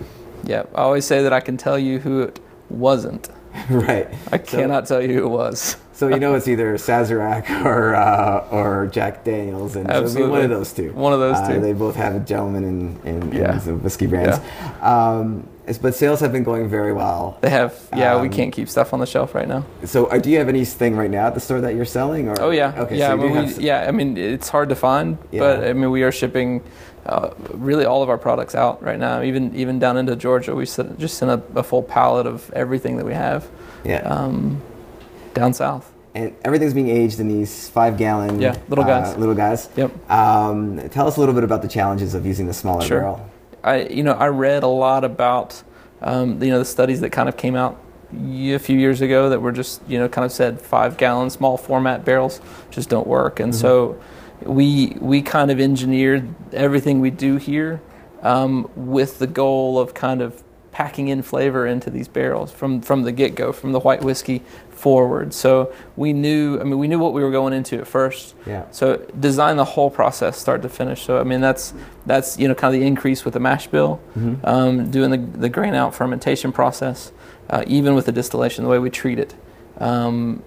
Yep. I always say that I can tell you who it wasn't. right. I So- cannot tell you who it was. So you know it's either Sazerac or uh, or Jack Daniels, and be one of those two. One of those Uh, two. They both have a gentleman in, in, Yeah. in whiskey brands. Um, it's- but sales have been going very well. They have. Yeah, we Um, can't keep stuff on the shelf right now. So uh, do you have anything right now at the store that you're selling? Or? Oh yeah. Okay. yeah. so I you mean, do we, some- yeah. I mean, it's hard to find, yeah. but I mean, we are shipping uh, really all of our products out right now. Even even down into Georgia, we sent, just sent a, a full pallet of everything that we have Yeah. um, down south. and everything's being aged in these five gallon Yeah, little guys. uh, little guys Yep. um, tell us a little bit about the challenges of using the smaller Sure. barrel I you know I read a lot about um, you know the studies that kind of came out a few years ago that were just you know kind of said five gallon small format barrels just don't work. And so we we kind of engineered everything we do here um, with the goal of kind of packing in flavor into these barrels from from the get go from the white whiskey forward so we knew I mean we knew what we were going into at first Yeah. so design the whole process start to finish. So I mean that's that's you know kind of the increase with the mash bill, um, doing the the grain out fermentation process, uh, even with the distillation, the way we treat it. Um,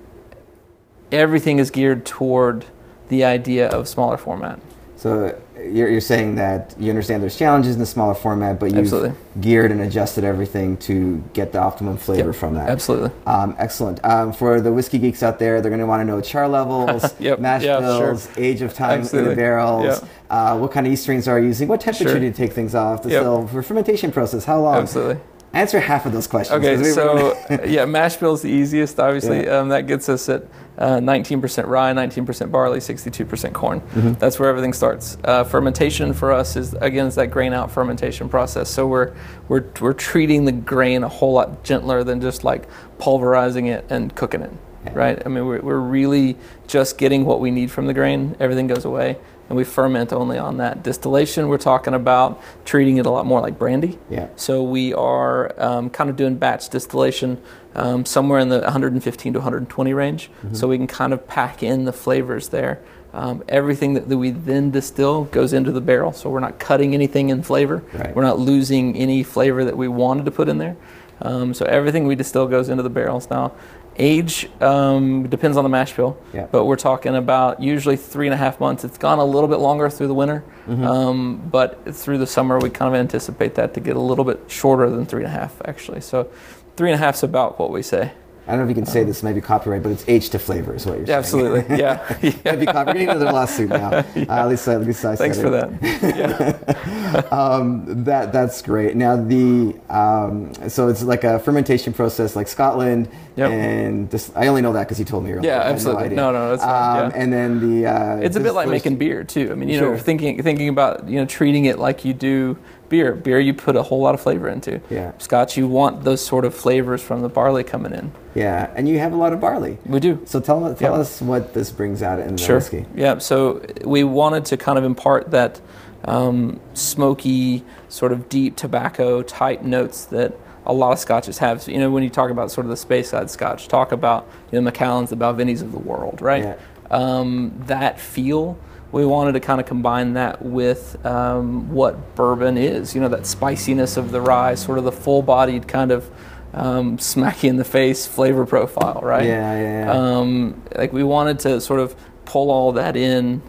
everything is geared toward the idea of smaller format. So you're, you're saying that you understand there's challenges in the smaller format but you've Absolutely. geared and adjusted everything to get the optimum flavor Yep, from that Absolutely. um, excellent. Um, for the whiskey geeks out there, they're going to want to know char levels, Yep, mash yeah, sure. bills, age of time in the barrels, yeah. uh, what kind of yeast strains are you using, what temperature Sure. do you take things off, the Yep. still, for fermentation process, how long? Absolutely. Answer half of those questions. Okay, so uh, yeah, mash bill is the easiest. Obviously, Yeah. um, that gets us at uh, 19% rye, 19% barley, 62% corn. Mm-hmm. That's where everything starts. Uh, fermentation for us is again is that grain out fermentation process. So we're we're we're treating the grain a whole lot gentler than just like pulverizing it and cooking it. Right? I mean, we're, we're really just getting what we need from the grain. Everything goes away, and we ferment only on that. Distillation, we're talking about treating it a lot more like brandy. Yeah. So we are um, kind of doing batch distillation um, somewhere in the 115 to 120 range. Mm-hmm. So we can kind of pack in the flavors there. Um, everything that, that we then distill goes into the barrel. So we're not cutting anything in flavor. Right. We're not losing any flavor that we wanted to put in there. Um, so everything we distill goes into the barrels now. Age um, depends on the mash bill, Yeah. but we're talking about usually three and a half months. It's gone a little bit longer through the winter, Mm-hmm. um, but through the summer we kind of anticipate that to get a little bit shorter than three and a half actually. So three and a half is about what we say. I don't know if you can say this, maybe copyright, but it's age to flavor is what you're Yeah, saying. absolutely. Yeah. Maybe copyright. We're getting another lawsuit now. Uh, at least, at least I Thanks said for it. that. Yeah. Um, that that's great. Now the um, so it's like a fermentation process, like Scotland, Yep. and this, I only know that because you told me earlier. Yeah, absolutely. idea. No, no, that's fine, Um, yeah. And then the uh, It's a bit like making beer too. I mean, you know, thinking thinking about you know treating it like you do beer. Beer you put a whole lot of flavor into. Yeah. Scotch you want those sort of flavors from the barley coming in. Yeah, and you have a lot of barley. We do. So tell tell Yeah. us what this brings out in the Sure. whiskey. Yeah. So we wanted to kind of impart that um, smoky, sort of deep tobacco type notes that a lot of scotches have. So, you know, when you talk about sort of the Speyside scotch, talk about you know Macallans, the Balvenis of the world, right? Yeah. Um, that feel. We wanted to kind of combine that with um, what bourbon is, you know, that spiciness of the rye, sort of the full-bodied kind of um, smack you in the face flavor profile, right? Yeah, yeah, yeah. um, like we wanted to sort of pull all that in,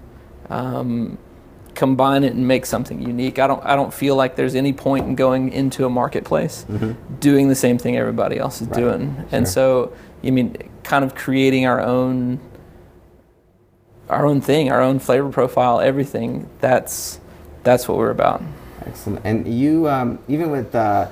um, combine it and make something unique. I don't I don't feel like there's any point in going into a marketplace doing the same thing everybody else is Mm-hmm. Right. doing. And so I mean kind of creating our own our own thing, our own flavor profile, everything. That's that's what we're about. Excellent. And you, um, even with uh,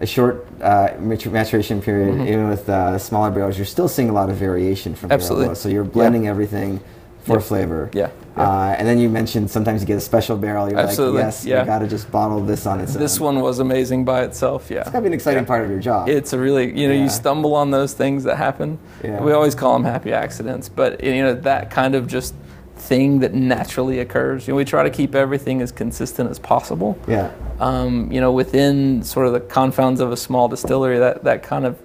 a short uh, maturation period, Mm-hmm. even with uh, smaller barrels, you're still seeing a lot of variation from barrel Absolutely. barrel. So you're blending everything for Yeah. flavor. Yeah. Uh, and then you mentioned sometimes you get a special barrel. You're Absolutely. like, yes, Yeah. you got to just bottle this on its own. This one was amazing by itself, yeah. It's got to be an exciting Yeah. part of your job. It's a really, you know, Yeah. you stumble on those things that happen. Yeah. We always call them happy accidents, but you know that kind of just thing that naturally occurs. You know, we try to keep everything as consistent as possible. yeah. Um, you know, within sort of the confounds of a small distillery, that that kind of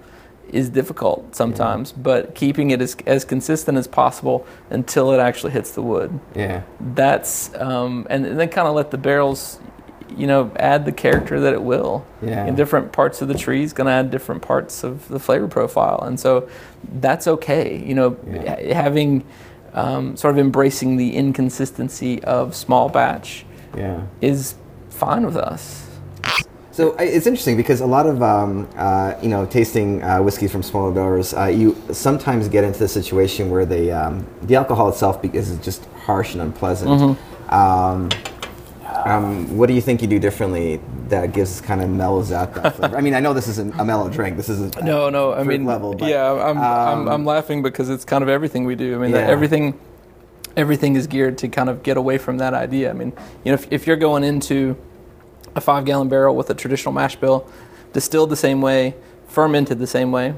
is difficult sometimes. But keeping it as as consistent as possible until it actually hits the wood Yeah. that's um, and then kind of let the barrels you know add the character that it will Yeah. in different parts of the tree is going to add different parts of the flavor profile and so that's okay you know Yeah. having um, sort of embracing the inconsistency of small batch Yeah. is fine with us So it's interesting because a lot of um, uh, you know tasting uh, whiskeys from smaller barrels, uh, you sometimes get into the situation where they um, the alcohol itself is just harsh and unpleasant. Mm-hmm. Um, um, what do you think you do differently that gives kind of mellows out that flavor? I mean, I know this isn't a mellow drink. This isn't No, no. I mean, level, but, yeah, I'm, I'm, um, I'm laughing because it's kind of everything we do. I mean, that Yeah. everything, everything is geared to kind of get away from that idea. I mean, you know, if, if you're going into a five gallon barrel with a traditional mash bill, distilled the same way, fermented the same way,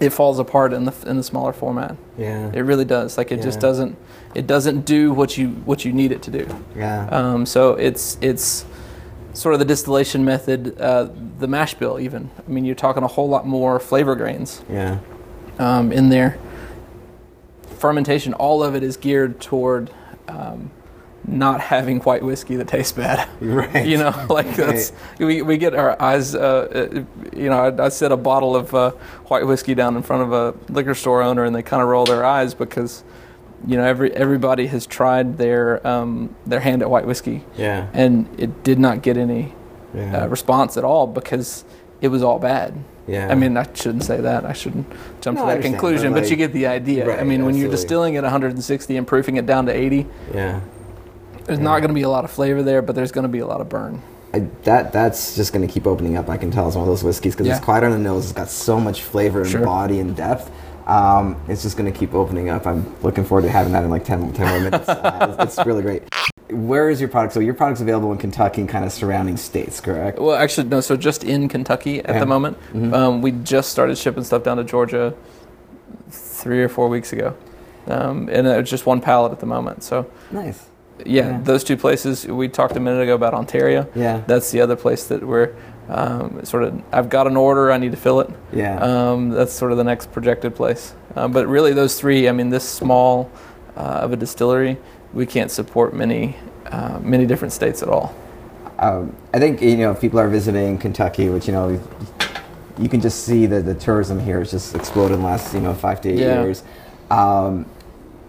it falls apart in the in the smaller format. yeah, It really does. Like it just doesn't, it doesn't do what you what you need it to do. yeah, Um, so it's it's sort of the distillation method, uh, the mash bill even. I mean, you're talking a whole lot more flavor grains yeah, um, in there. Fermentation, all of it is geared toward um, not having white whiskey that tastes bad. right. You know, like that's we, we get our eyes. Uh, uh, you know, I, I set a bottle of uh, white whiskey down in front of a liquor store owner, and they kind of roll their eyes because, you know, every everybody has tried their um, their hand at white whiskey, yeah, and it did not get any yeah, uh, response at all because it was all bad. yeah. I mean, I shouldn't say that. I shouldn't jump No, to that conclusion, but but, you get the idea. Right, I mean, when you're distilling at 160 and proofing it down to 80, yeah. There's not going to be a lot of flavor there, but there's going to be a lot of burn. I, that that's just going to keep opening up. I can tell it's one of those whiskeys because Yeah. it's quite on the nose. It's got so much flavor and Sure. body and depth. Um, it's just going to keep opening up. I'm looking forward to having that in like 10, 10 more minutes. Uh, it's, it's really great. Where is your product? So your product's available in Kentucky and kind of surrounding states, correct? Well, actually, no. So just in Kentucky at Yeah. the moment, Mhm. um, we just started shipping stuff down to Georgia three or four weeks ago, um, and it's just one pallet at the moment. So Nice. Yeah, Yeah. those two places. We talked a minute ago about Ontario. Yeah. That's the other place that we're um, sort of. I've got an order. I need to fill it. Yeah. Um, that's sort of the next projected place. Um, but really, those three. I mean, this small uh, of a distillery, we can't support many uh, many different states at all. um, I think you know if people are visiting Kentucky, which you know you can just see that the tourism here has just exploded in the last you know five to eight Yeah. years. Um,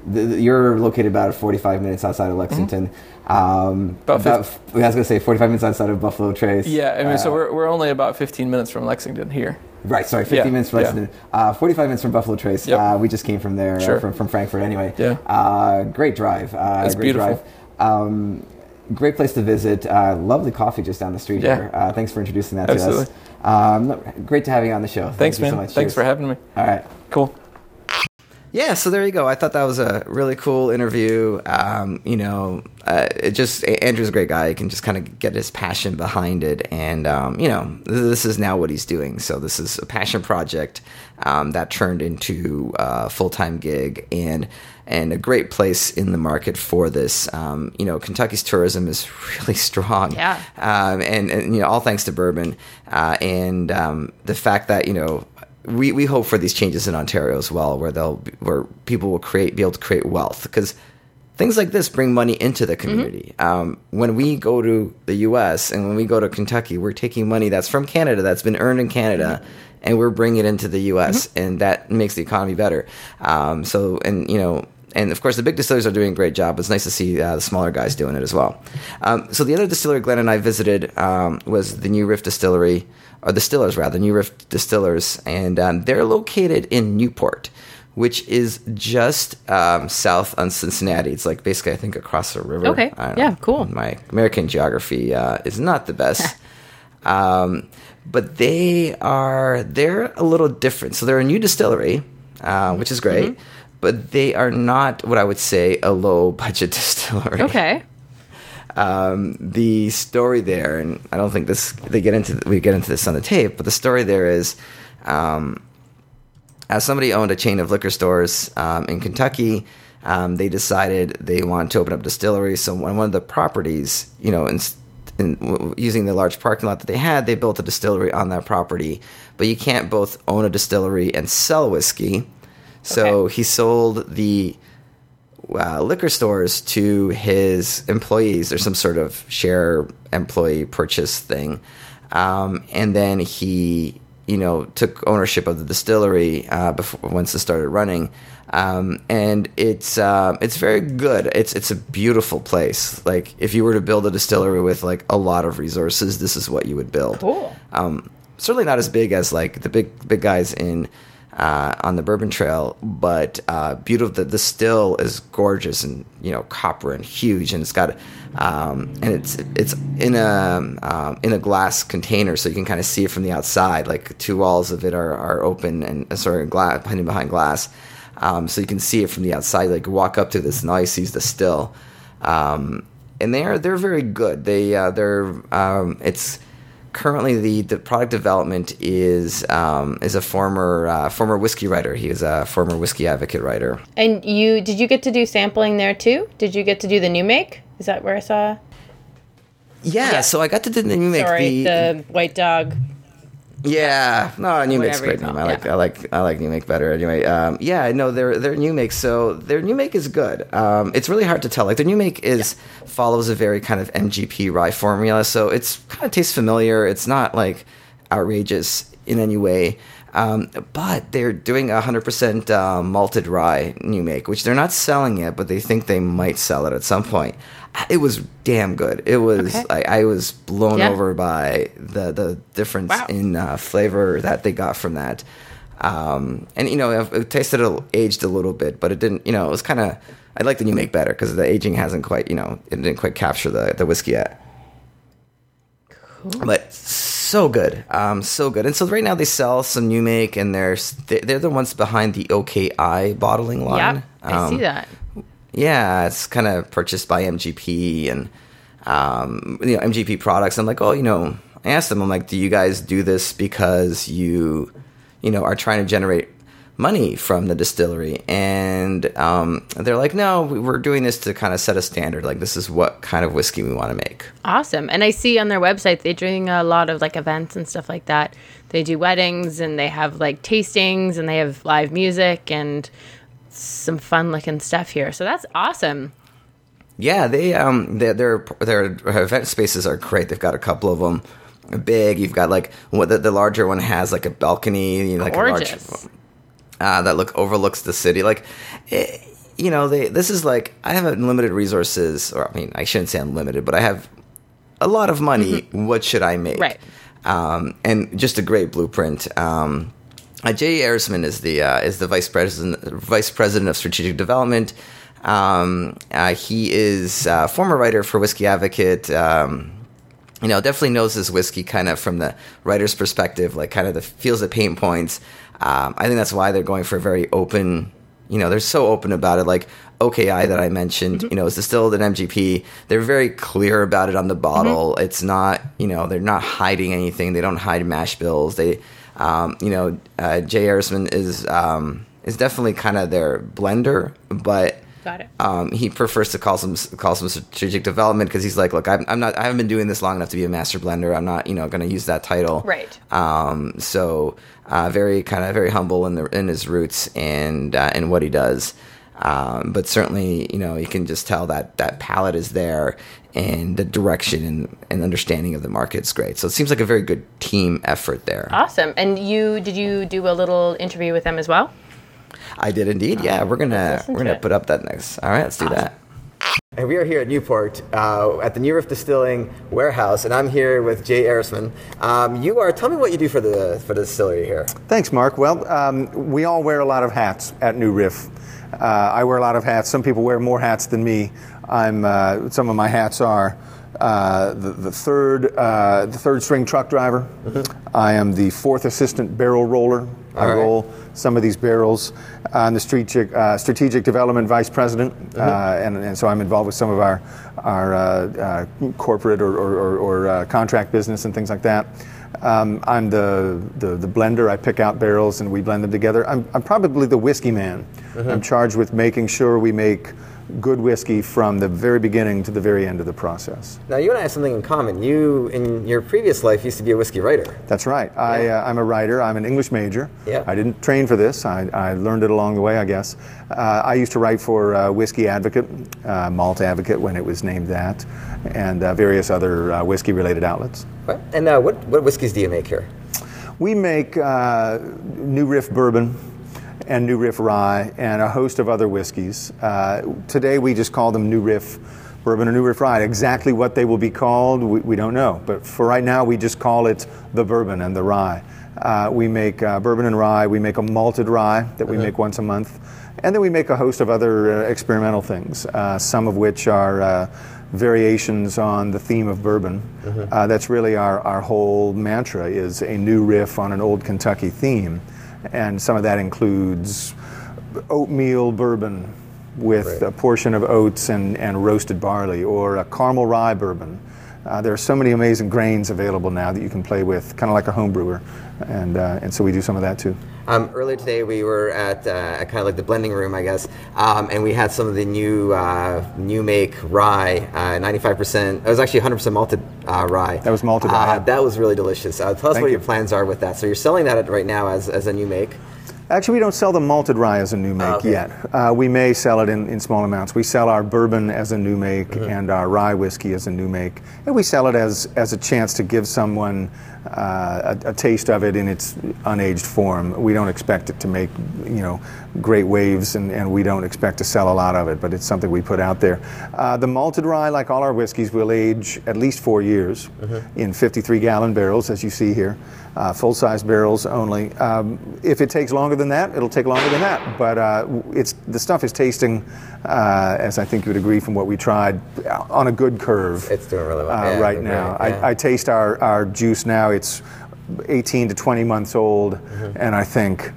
the, the- you're located about 45 minutes outside of Lexington. Um, About about, I was going to say 45 minutes outside of Buffalo Trace. Yeah, I mean, so Uh, we're, we're only about 15 minutes from Lexington here. Right, sorry, 50 Yeah, minutes from yeah. Lexington. Uh, 45 minutes from Buffalo Trace. Yep. Uh, we just came from there, uh, Sure. from, from Frankfort anyway. Yeah. Uh, great drive. Uh, It's great beautiful. drive. Um, great place to visit. Uh, lovely coffee just down the street Yeah. here. Uh, thanks for introducing that Absolutely. to us. Um, great to have you on the show. Thanks, Thank you man. so much. Thanks Cheers. for having me. All right. Cool. Yeah, so there you go. I thought that was a really cool interview. Um, you know, uh, it just Andrew's a great guy. He can just kind of get his passion behind it, and um, you know, this is now what he's doing. So this is a passion project um, that turned into a full time gig, and and a great place in the market for this. Um, you know, Kentucky's tourism is really strong. Yeah. Um, and, and you know, all thanks to bourbon, uh, and um, the fact that you know we, we hope for these changes in Ontario as well, where they'll where people will create be able to create wealth because things like this bring money into the community. Um, when we go to the U.S. and when we go to Kentucky, we're taking money that's from Canada that's been earned in Canada. And we're bringing it into the U.S. and that makes the economy better. Um, so, and you know, and of course, the big distillers are doing a great job. It's nice to see uh, the smaller guys doing it as well. Um, so, the other distillery Glenn and I visited um, was the New Riff Distillery, or Distillers rather, New Riff Distillers, and um, they're located in Newport, which is just um, south on Cincinnati. It's like basically, I think, across the river. Okay. Yeah, cool. My American geography uh, is not the best. um, but they are they're a little different. So they're a new distillery, uh, which is great. Mm-hmm. But they are not what I would say a low budget distillery. Okay. Um, the story there, and I don't think this they get into we get into this on the tape, but the story there is, um, as somebody owned a chain of liquor stores um, in Kentucky, um, they decided they wanted to open up distilleries. So on one of the properties, you know, in, in w- using the large parking lot that they had, they built a distillery on that property. But you can't both own a distillery and sell whiskey. So Okay. he sold the uh, liquor stores to his employees. There's some sort of share employee purchase thing, um, and then he, you know, took ownership of the distillery uh, before once it started running. Um, and it's uh, it's very good. It's it's a beautiful place. Like if you were to build a distillery with like a lot of resources, this is what you would build. Cool. Um, certainly not as big as like the big big guys in uh, on the Bourbon Trail, but uh, beautiful. The, the still is gorgeous and you know copper and huge, and it's got um, and it's it's in a um, in a glass container, so you can kind of see it from the outside. Like two walls of it are, are open and uh, sorry, glass hidden behind glass, um, so you can see it from the outside. Like walk up to this, and all you see is the still. Um, and they're they're very good. They uh, they're um, it's currently the, the product development is um, is a former uh, former whiskey writer. He is a former whiskey advocate writer. And you did you get to do sampling there too? Did you get to do the new make? Is that where I saw? Yeah, so I got to do the new make Sorry, the, the white dog. Yeah no new make's great name. I like yeah. I like I like new make better anyway. Um, yeah, no, their their new make so their new make is good. Um, it's really hard to tell. Like their new make is follows a very kind of MGP rye formula, so it's kind of tastes familiar. It's not like outrageous in any way. Um, but they're doing a 100% uh, malted rye new make, which they're not selling yet, but they think they might sell it at some point. It was damn good. It was Okay. like I was blown Yeah. over by the the difference Wow. in uh, flavor that they got from that. Um, and you know, it, it tasted a, aged a little bit, but it didn't. You know, it was kind of. I like the new make better because the aging hasn't quite. You know, it didn't quite capture the the whiskey yet. Cool. But so good, um, so good. And so right now they sell some new make, and they're they're the ones behind the OKI bottling line. Yep, I Um, see that. Yeah, it's kind of purchased by MGP and um, you know MGP products. I'm like, oh, you know, I asked them, I'm like, do you guys do this because you, you know, are trying to generate money from the distillery? And um, they're like, no, we- we're doing this to kind of set a standard. Like, this is what kind of whiskey we want to make. Awesome. And I see on their website they're doing a lot of like events and stuff like that. They do weddings and they have like tastings and they have live music and some fun looking stuff here. So that's awesome. Yeah, they um their their their event spaces are great. They've got a couple of them. big. You've got like what the, the larger one has like a balcony, you know, like Gorgeous. a large uh, that look overlooks the city. Like, eh, you know, they this is like I have unlimited resources, or I mean, I shouldn't say unlimited, but I have a lot of money. What should I make? Mm-hmm. Right. Um, and just a great blueprint. Um, uh, Jay Erisman is the uh, is the vice president vice president of strategic development. Um, uh, he is a former writer for Whiskey Advocate. Um, you know, definitely knows his whiskey kind of from the writer's perspective, like kind of the feels the pain points. Um, I think that's why they're going for a very open. You know, they're so open about it. Like OKI that I mentioned, you know, is distilled in MGP. They're very clear about it on the bottle. It's not, you know, they're not hiding anything. They don't hide mash bills. They, um, you know, uh, Jay Erisman is um, is definitely kind of their blender, but Got it. um, he prefers to call some call some strategic development because he's like, look, I'm, I'm not, I haven't been doing this long enough to be a master blender. I'm not, you know, going to use that title. Right. Um, so uh, very kind of very humble in the in his roots and uh, in what he does. Um, but certainly, you know, you can just tell that that palette is there, and the direction and, and understanding of the market is great. So it seems like a very good team effort there. Awesome. And you did you do a little interview with them as well? I did indeed. Yeah, we're gonna we're gonna it. put up that next. All right, let's do that. And we are here at Newport uh, at the New Riff Distilling warehouse, and I'm here with Jay Erisman. Um, you are. Tell me what you do for the for the distillery here. Thanks, Mark. Well, um, we all wear a lot of hats at New Riff. Uh, I wear a lot of hats. Some people wear more hats than me. I'm. Uh, some of my hats are uh, the, the third uh, the third string truck driver. I am the fourth assistant barrel roller. I Mm-hmm. All right. roll some of these barrels. I'm the strategic uh, strategic development vice president, Mm-hmm. uh, and, and so I'm involved with some of our our uh, uh, corporate or, or, or, or uh, contract business and things like that. Um, I'm the, the, the blender. I pick out barrels and we blend them together. I'm, I'm probably the whiskey man. I'm charged with making sure we make good whiskey from the very beginning to the very end of the process. Now you and I have something in common. You, in your previous life, used to be a whiskey writer. That's right. I, uh, I'm a writer. I'm an English major. Yeah. I didn't train for this. I, I learned it along the way, I guess. Uh, I used to write for uh, Whiskey Advocate, uh, Malt Advocate when it was named that, and uh, various other uh, whiskey-related outlets. What? And uh, what what whiskeys do you make here? We make uh, New Riff bourbon and New Riff rye and a host of other whiskeys. Uh, today we just call them New Riff bourbon or New Riff rye. Exactly what they will be called, we, we don't know. But for right now, we just call it the bourbon and the rye. Uh, we make uh, bourbon and rye. We make a malted rye that we make once a month. And then we make a host of other uh, experimental things, uh, some of which are uh, variations on the theme of bourbon. Uh, that's really our, our whole mantra is a new riff on an old Kentucky theme. And some of that includes oatmeal bourbon with Right. a portion of oats and, and roasted barley, or a caramel rye bourbon. Uh, there are so many amazing grains available now that you can play with, kind of like a home brewer. And, uh, and so we do some of that too. Um, earlier today, we were at, uh, kind of like the blending room, I guess, um, and we had some of the new uh, new make rye, uh, 95%. It was actually 100% malted uh, rye. That was malted Uh, that was really delicious. Uh, tell us Thank what you. your plans are with that. So you're selling that right now as, as a new make. Actually, we don't sell the malted rye as a new make okay. yet. Uh, we may sell it in, in small amounts. We sell our bourbon as a new make Mm-hmm. and our rye whiskey as a new make. And we sell it as, as a chance to give someone uh, a, a taste of it in its unaged form. We don't expect it to make you know great waves, and, and we don't expect to sell a lot of it, but it's something we put out there. Uh, the malted rye, like all our whiskeys, will age at least four years in 53 gallon barrels, as you see here, uh, full size barrels only. Um, if it takes longer than that, it'll take longer than that. But uh, it's the stuff is tasting, uh, as I think you would agree from what we tried, on a good curve It's doing really well. Yeah, right now. yeah. I, I taste our, our juice now. It's 18 to 20 months old, Mm-hmm. and I think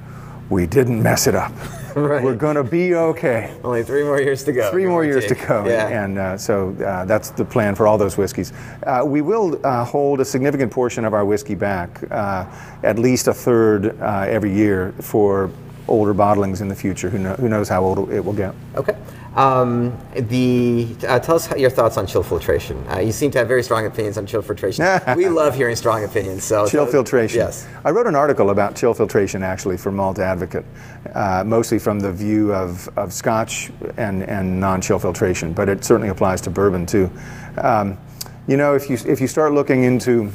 we didn't mess it up. Right. We're going to be okay. Only three more years to go. Three more or years to go, Yeah. and uh, so uh, that's the plan for all those whiskeys. Uh, we will uh, hold a significant portion of our whiskey back, uh, at least a third uh, every year, for older bottlings in the future. Who, know, who knows how old it will get? Okay. Um, the uh, tell us your thoughts on chill filtration. Uh, you seem to have very strong opinions on chill filtration. we love hearing strong opinions. So Chill so- filtration. Yes. I wrote an article about chill filtration actually for Malt Advocate, uh, mostly from the view of, of Scotch and, and non chill filtration, but it certainly applies to bourbon too. Um, you know, if you, if you start looking into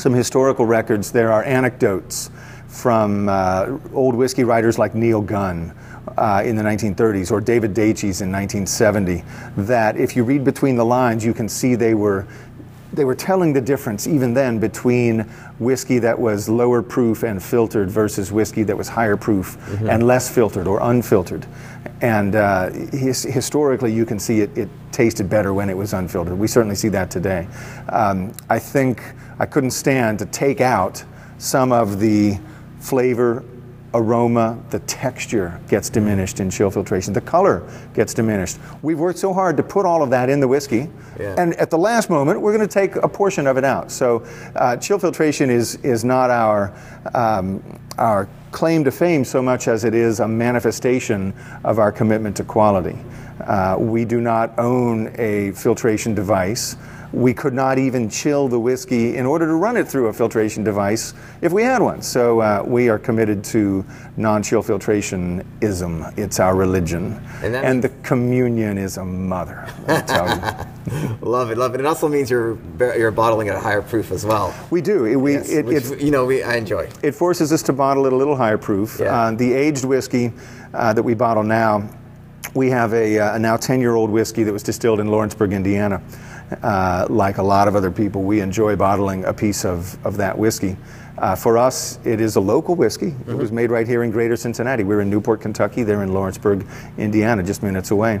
some historical records. There are anecdotes from uh, old whiskey writers like Neil Gunn. Uh, in the 1930s, or David Daiches in 1970, that if you read between the lines, you can see they were they were telling the difference even then between whiskey that was lower proof and filtered versus whiskey that was higher proof and less filtered or unfiltered. And uh, his, historically, you can see it, it tasted better when it was unfiltered. We certainly see that today. Um, I think I couldn't stand to take out some of the flavor aroma, the texture gets diminished in chill filtration, the color gets diminished. We've worked so hard to put all of that in the whiskey, Yeah. and at the last moment, we're going to take a portion of it out. So, uh, chill filtration is is not our um, our claim to fame so much as it is a manifestation of our commitment to quality. Uh, we do not own a filtration device. We could not even chill the whiskey in order to run it through a filtration device if we had one. So uh, we are committed to non-chill filtration-ism. It's our religion. And and the communion is a mother, I tell you. Love it, love it. It also means you're you're bottling at a higher proof as well. We do. It, we, Yes, it, which, it's, you know, we I enjoy. it forces us to bottle it a little higher proof. Yeah. Uh, the aged whiskey uh, that we bottle now, we have a, uh, a now 10 year old whiskey that was distilled in Lawrenceburg, Indiana. Uh, like a lot of other people, we enjoy bottling a piece of, of that whiskey. Uh, for us, it is a local whiskey. It was made right here in Greater Cincinnati. We're in Newport, Kentucky. They're in Lawrenceburg, Indiana, just minutes away.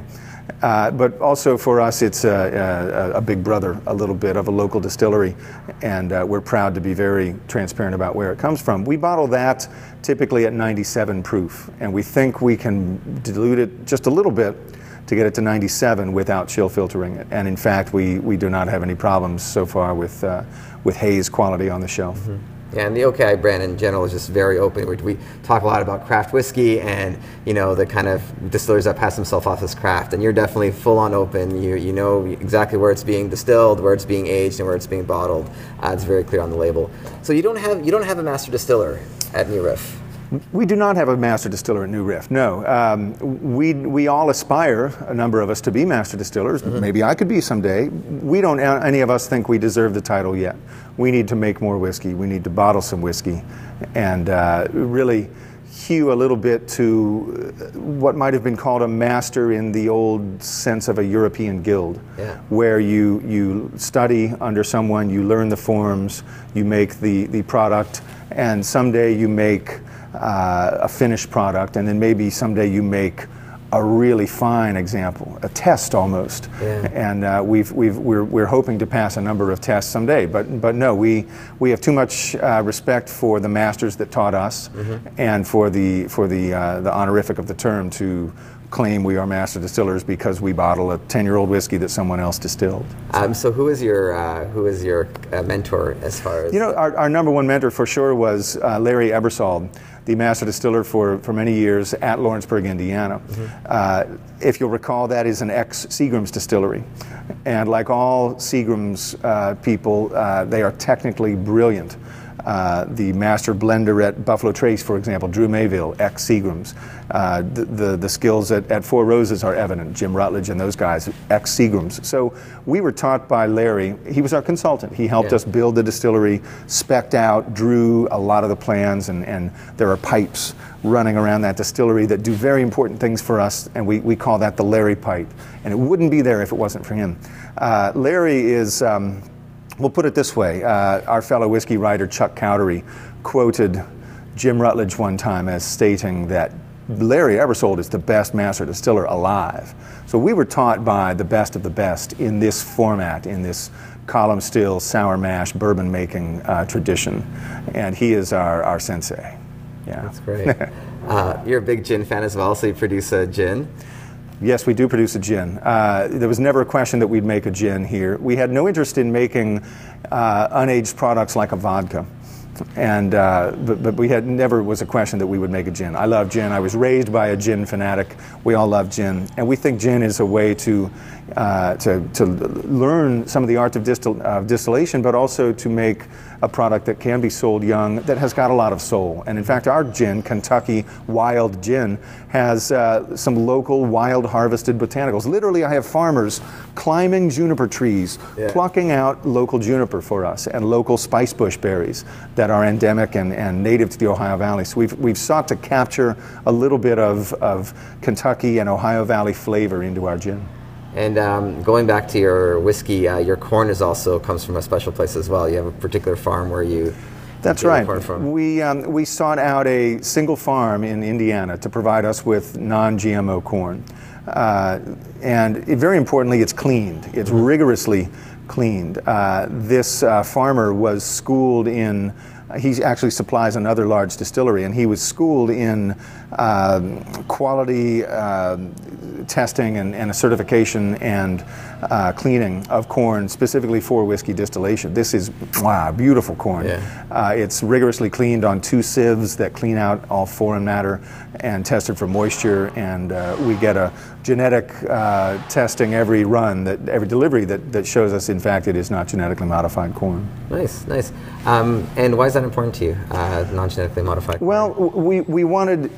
Uh, but also for us, it's a, a, a big brother, a little bit of a local distillery, and uh, we're proud to be very transparent about where it comes from. We bottle that typically at 97 proof, and we think we can dilute it just a little bit to get it to 97 without chill filtering it. And in fact, we, we do not have any problems so far with, uh, with haze quality on the shelf. Yeah, and the OKI brand in general is just very open. We, we talk a lot about craft whiskey and you know the kind of distillers that pass themselves off as craft, and you're definitely full on open. You you know exactly where it's being distilled, where it's being aged, and where it's being bottled. Uh, it's very clear on the label. So you don't have you don't have a master distiller at New Riff. We do not have a master distiller at New Riff. No, um, we we all aspire, a number of us, to be master distillers. Maybe I could be someday. We don't. uh, Any of us think we deserve the title yet. We need to make more whiskey. We need to bottle some whiskey, and uh, really hew a little bit to uh, what might have been called a master in the old sense of a European guild, Yeah. where you you study under someone, you learn the forms, you make the the product, and someday you make uh, a finished product, and then maybe someday you make a really fine example, a test almost. Yeah. And uh, we've, we've, we're, we're hoping to pass a number of tests someday. But, but no, we, we have too much uh, respect for the masters that taught us and for, the, for the, uh, the honorific of the term to claim we are master distillers because we bottle a 10 year old whiskey that someone else distilled. Um, so who is your uh, who is your uh, mentor as far as You know, our, our number one mentor for sure was uh, Larry Ebersold, the master distiller for, for many years at Lawrenceburg, Indiana. Uh, if you'll recall, that is an ex Seagram's distillery. And like all Seagram's uh, people, uh, they are technically brilliant. Uh, the master blender at Buffalo Trace, for example, Drew Mayville, ex Seagram's. Uh, the, the, the skills at, at Four Roses are evident. Jim Rutledge and those guys, ex Seagram's. So we were taught by Larry. He was our consultant. He helped Yeah. us build the distillery, specked out, drew a lot of the plans, and, and there are pipes running around that distillery that do very important things for us, and we, we call that the Larry pipe. And it wouldn't be there if it wasn't for him. Uh, Larry is. Um, We'll put it this way uh, our fellow whiskey writer Chuck Cowdery quoted Jim Rutledge one time as stating that Larry Ebersold is the best master distiller alive. So we were taught by the best of the best in this format, in this column still sour mash bourbon making uh, tradition. And he is our, our sensei. Yeah. That's great. uh, you're a big gin fan as well, so you produce a gin. Yes, we do produce a gin. Uh, there was never a question that we'd make a gin here. We had no interest in making uh, unaged products like a vodka. And uh, but, but we had never was a question that we would make a gin. I love gin. I was raised by a gin fanatic. We all love gin, and we think gin is a way to uh, to, to learn some of the art of distil, uh, distillation, but also to make a product that can be sold young that has got a lot of soul. And in fact, our gin, Kentucky Wild Gin, has uh, some local wild harvested botanicals. Literally, I have farmers climbing juniper trees, plucking out local juniper for us and local spice bush berries that are endemic and, and native to the Ohio Valley. So we've, we've sought to capture a little bit of, of Kentucky and Ohio Valley flavor into our gin. And um, going back to your whiskey, uh, your corn is also comes from a special place as well. You have a particular farm where you. That's right. corn from. We, um, we sought out a single farm in Indiana to provide us with non GMO corn. Uh, and it- very importantly, it's cleaned, it's rigorously cleaned. Uh, this uh, farmer was schooled in, he actually supplies another large distillery, and he was schooled in quality um testing and, and a certification and uh, cleaning of corn specifically for whiskey distillation. This is wow, beautiful corn. Yeah. Uh, it's rigorously cleaned on two sieves that clean out all foreign matter and tested for moisture. And uh, we get a genetic uh, testing every run, that every delivery that, that shows us, in fact, it is not genetically modified corn. Nice, nice. Um, and why is that important to you, uh, non genetically modified? corn? Well, we, we wanted,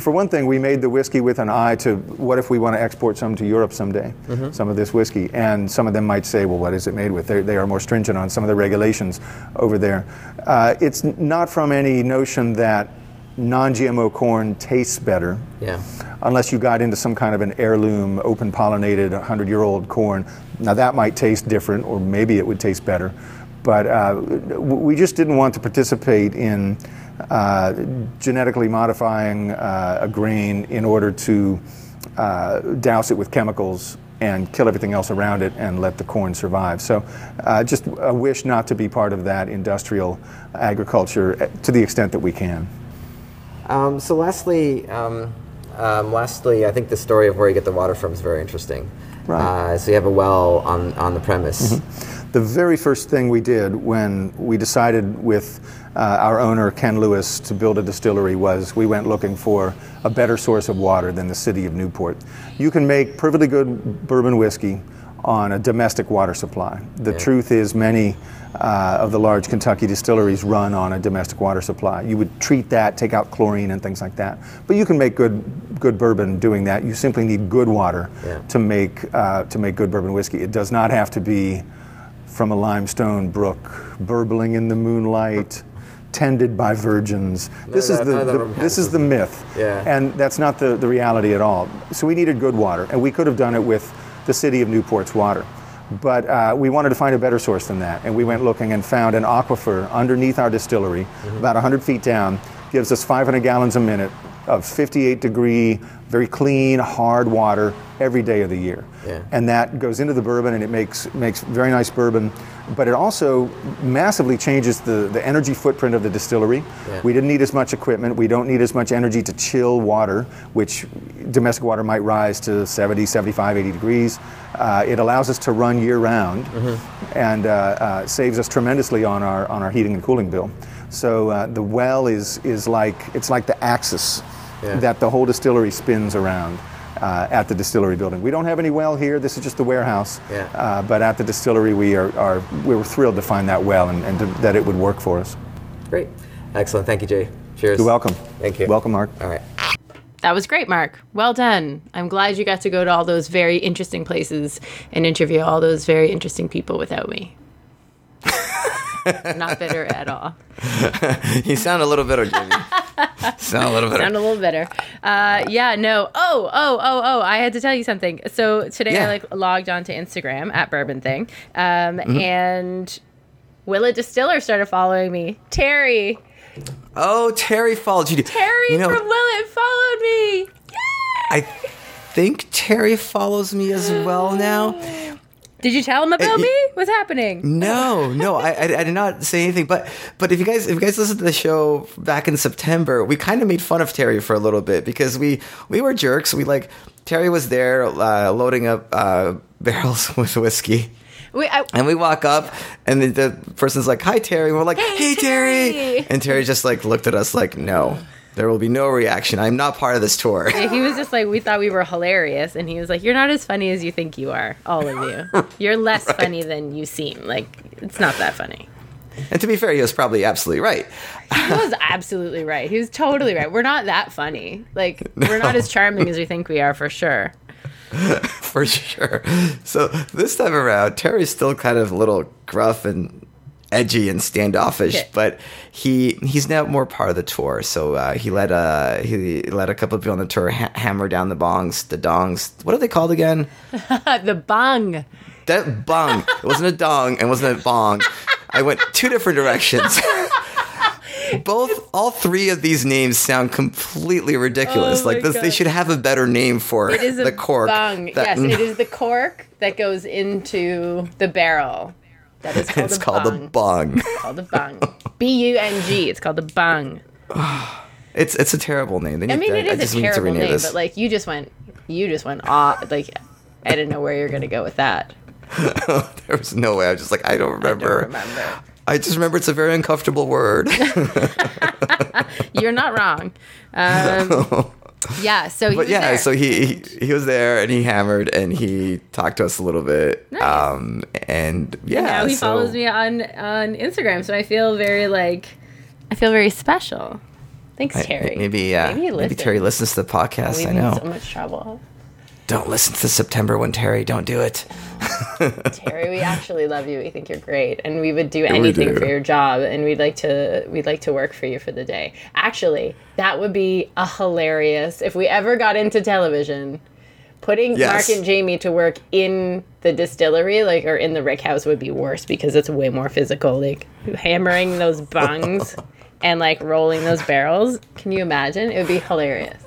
for one thing, we made the whiskey with an eye to what if we want to export some to Europe someday, some of this whiskey. And some of them might say, well, what is it made with? They're, they are more stringent on some of the regulations over there. Uh, it's not from any notion that non GMO corn tastes better. Yeah. Unless you got into some kind of an heirloom, open pollinated, 100 year old corn. Now that might taste different, or maybe it would taste better. But uh, we just didn't want to participate in uh, genetically modifying uh, a grain in order to uh, douse it with chemicals and kill everything else around it and let the corn survive. So, uh, just a wish not to be part of that industrial agriculture eh, to the extent that we can. Um, so lastly, um, um, lastly, I think the story of where you get the water from is very interesting. Right. Uh, so you have a well on, on the premise. The very first thing we did when we decided with uh, our owner, Ken Lewis, to build a distillery was we went looking for a better source of water than the city of Newport. You can make perfectly good bourbon whiskey on a domestic water supply. The Yeah. truth is, many uh, of the large Kentucky distilleries run on a domestic water supply. You would treat that, take out chlorine and things like that. But you can make good, good bourbon doing that. You simply need good water Yeah. to make uh, to make good bourbon whiskey. It does not have to be from a limestone brook, burbling in the moonlight, tended by virgins. This is the, the- this is the myth, Yeah. and that's not the, the reality at all. So we needed good water, and we could have done it with the city of Newport's water. But uh, we wanted to find a better source than that, and we went looking and found an aquifer underneath our distillery, Mm-hmm. about 100 feet down, gives us 500 gallons a minute of 58 degree, very clean, hard water every day of the year. Yeah. And that goes into the bourbon and it makes makes very nice bourbon, but it also massively changes the, the energy footprint of the distillery. Yeah. We didn't need as much equipment. We don't need as much energy to chill water, which domestic water might rise to 70, 75, 80 degrees. Uh, it allows us to run year round and uh, uh, saves us tremendously on our on our heating and cooling bill. So uh, the well is is like it's like the axis Yeah. that the whole distillery spins around uh, at the distillery building. We don't have any well here. This is just the warehouse. Yeah. Uh, but at the distillery, we are, are we were thrilled to find that well and, and to, that it would work for us. Great. Excellent. Thank you, Jay. Cheers. You're welcome. Thank you. Welcome, Mark. All right. That was great, Mark. Well done. I'm glad you got to go to all those very interesting places and interview all those very interesting people without me. Not bitter at all. you sound a little bitter, Jamie. sound a little bitter. Sound a little better. Uh, yeah, no. Oh, oh, oh, oh. I had to tell you something. So today Yeah. I like logged onto Instagram at Bourbon Thing, um, Mm-hmm. and Willett Distiller started following me. Terry, oh, Terry followed you. Terry you know, from Willett followed me. Yeah. I think Terry follows me as well now. Did you tell him about y- me? What's happening? No, no, I, I, I did not say anything. But but if you guys if you guys listened to the show back in September, we kind of made fun of Terry for a little bit because we we were jerks. We like Terry was there uh, loading up uh, barrels with whiskey. We, I, And we walk up, and the, the person's like, "Hi, Terry." And we're like, Hey, "Hey, Terry. Terry." And Terry just like looked at us like, "No, there will be no reaction. I'm not part of this tour." he was just like, we thought we were hilarious, and he was like, "You're not as funny as you think you are, all of you. You're less funny than you seem. Like it's not that funny." And to be fair, he was probably absolutely right. He was absolutely right. He was totally right. We're not that funny. Like we're not as charming as we think we are for sure. for sure. So this time around, Terry's still kind of a little gruff and edgy and standoffish, Okay. but he he's now more part of the tour. So uh, he let uh he let a couple of people on the tour ha- hammer down the bongs, the dongs. What are they called again? the bong. That bong. It wasn't a dong. It wasn't a bong. I went two different directions. Both, all three of these names sound completely ridiculous. Oh like this, they should have a better name for It is the cork. bung. that- yes, it is the cork that goes into the barrel. That is called It's a called bung. a bung. called a bung. B U N G. It's called a bung. It's it's a terrible name. They I mean, it I is a to terrible name, this. but like you just went, you just went off. Like I didn't know where you're gonna go with that. there was no way. I was just like, I don't remember. I don't remember. I just remember it's a very uncomfortable word. You're not wrong. Um, yeah. So he but was yeah, there. so he, he he was there and he hammered and he talked to us a little bit. Nice. Um, and yeah, now he so- follows me on on Instagram, so I feel very like I feel very special. Thanks, I- Terry. Maybe uh, maybe, maybe. Terry listens to the podcast. We've I know. so much trouble. Don't listen to September one, Terry. Don't do it. Terry, we actually love you. We think you're great, and we would do anything do. for your job, and we'd like to we'd like to work for you for the day. Actually, that would be a hilarious if we ever got into television. Putting Yes. Mark and Jamie to work in the distillery, like or in the rick house, would be worse because it's way more physical. Like hammering those bungs and like rolling those barrels. Can you imagine? It would be hilarious.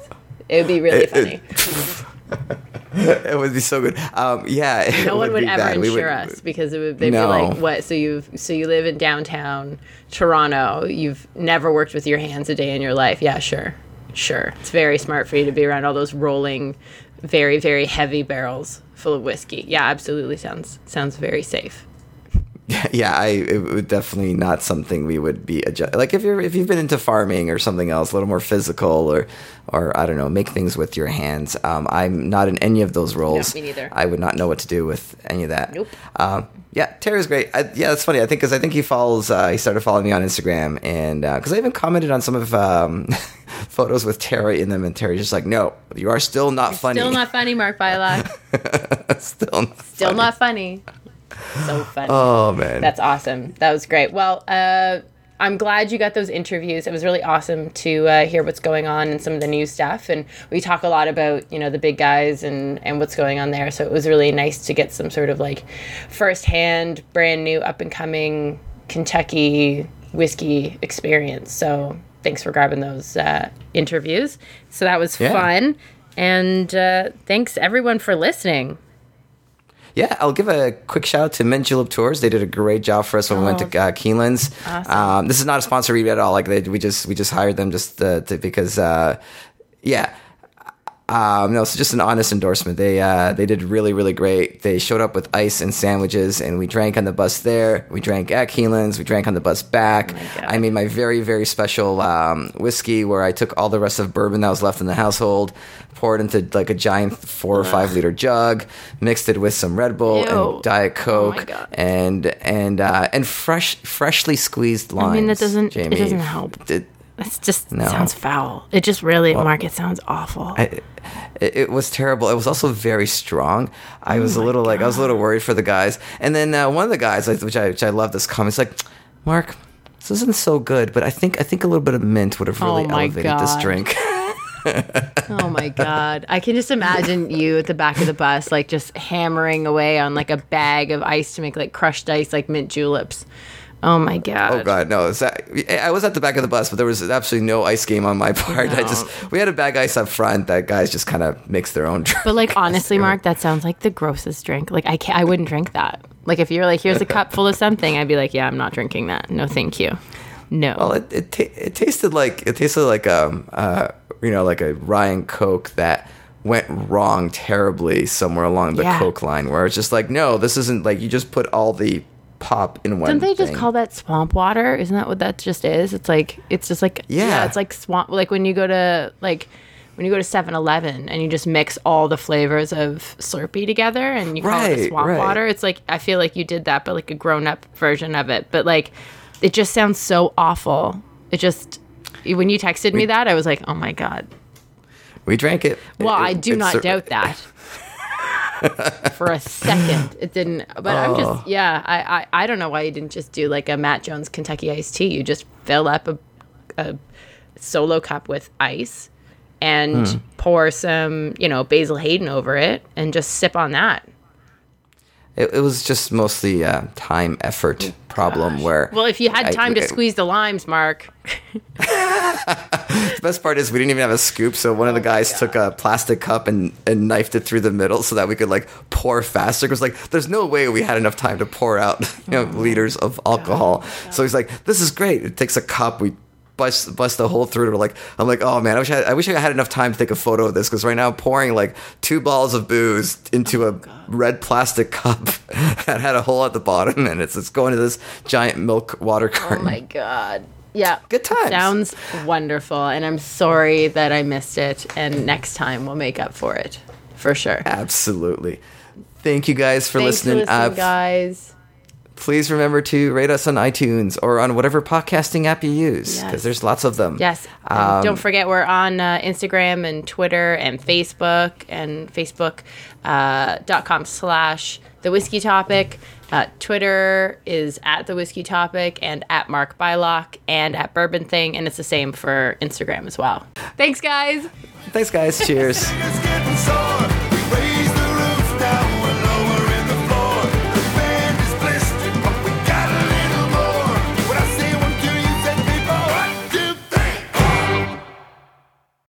It would be really It- funny. it would be so good. Um, yeah, no one would be ever bad. Insure would- us because it would they'd No. be like, "What? So you so you live in downtown Toronto? You've never worked with your hands a day in your life? Yeah, sure, sure. It's very smart for you to be around all those rolling, very very heavy barrels full of whiskey. Yeah, absolutely sounds sounds very safe. yeah, I it would definitely not something we would be adjust. Like if you're if you've been into farming or something else, a little more physical or or I don't know, make things with your hands. Um, I'm not in any of those roles. me neither. I would not know what to do with any of that. Nope. Um, yeah, Terry's great. I, yeah, that's funny. I think because I think he follows. Uh, he started following me on Instagram, and because I even commented on some of um, photos with Terry in them, and Terry's just like, "No, you are still not funny. Still not funny, Mark Bylok. still not Still funny. not funny. So funny. Oh man, That's awesome. That was great. Well, uh, I'm glad you got those interviews. It was really awesome to uh, hear what's going on and some of the new stuff. And we talk a lot about you know the big guys and and what's going on there. So it was really nice to get some sort of like firsthand, brand new, up and coming Kentucky whiskey experience. So thanks for grabbing those uh, interviews. So that was Yeah. fun. And uh, thanks everyone for listening. Yeah, I'll give a quick shout out to Mint Julep Tours. They did a great job for us when we went to uh, Keeneland's. Um, this is not a sponsor read at all. Like they, we just we just hired them just uh, to, because uh, yeah. Um, no, it's just an honest endorsement. They uh, they did really really great. They showed up with ice and sandwiches, and we drank on the bus there. We drank at Keeneland's. We drank on the bus back. God. I made my very very special um, whiskey where I took all the rest of bourbon that was left in the household, poured into like a giant four or five liter jug, mixed it with some Red Bull Ew. and Diet Oh Coke God. and and uh, and fresh freshly squeezed limes. I mean, that doesn't- it doesn't help. It, It's just No. sounds foul. It just really, Mark. It sounds awful. it, it was terrible. It was also very strong. I was a Oh my little like I was a little worried for the guys. And then uh, one of the guys, like, which I which I love this comment, is like, Mark, this isn't so good, but I think I think a little bit of mint would have really Oh my elevated this God. drink. oh my god! I can just imagine you at the back of the bus, like just hammering away on like a bag of ice to make like crushed ice, like mint juleps. Oh my god! Oh god, no! I was at the back of the bus, but there was absolutely no ice game on my part. I just we had a bag ice up front that guys just kind of mix their own drink. But like honestly, Mark, that sounds like the grossest drink. Like I can't, I wouldn't drink that. Like if you're like, here's a cup full of something, I'd be like, yeah, I'm not drinking that. No, thank you. No. Well, it it, ta- it tasted like it tasted like um uh you know like a Ryan Coke that went wrong terribly somewhere along the Yeah. Coke line, where it's just like no, this isn't like you just put all the pop in one. Don't they just thing. call that swamp water? Isn't that what that just is? It's like it's just like Yeah. it's like swamp like when you go to like when you go to 7-Eleven and you just mix all the flavors of Slurpee together and you call it Right, swamp right. water. It's like I feel like you did that but like a grown up version of it. But like it just sounds so awful. It just when you texted me that, I was like, oh my god. We drank it. Well, It- I do not doubt that. For a second, it didn't. But I'm Oh. just, yeah. I, I, I don't know why you didn't just do like a Matt Jones Kentucky iced tea. You just fill up a, a solo cup with ice, and Hmm. pour some, you know, Basil Hayden over it, and just sip on that. It, it was just mostly uh, time effort problem where. Well, if you had I- time to I- squeeze the limes, Mark. The best part is we didn't even have a scoop, so one of Oh the guys took a plastic cup and, and knifed it through the middle so that we could like pour faster. Because like, there's no way we had enough time to pour out you know liters of alcohol. So he's like, "This is great." It takes a cup, we bust bust a hole through it. Like, I'm like, "Oh man, I wish I, had, I wish I had enough time to take a photo of this." Because right now, I'm pouring like two balls of booze into Oh, a red plastic cup that had a hole at the bottom, and it's it's going to this giant milk water Oh my god. Yeah. Good time. Sounds wonderful, and I'm sorry that I missed it. And next time we'll make up for it, for sure. Absolutely. Thank you guys for Thanks listening. for listening, guys. Please remember to rate us on iTunes or on whatever podcasting app you use because Yes. there's lots of them. Yes. Um, don't forget, we're on uh, Instagram and Twitter and Facebook and Facebook.com dot com slash the whiskey topic. Uh, Twitter is at the whiskey topic and at Mark Bylok and at Bourbon Thing. And it's the same for Instagram as well. Thanks, guys. Thanks, guys. Cheers. It's getting sore.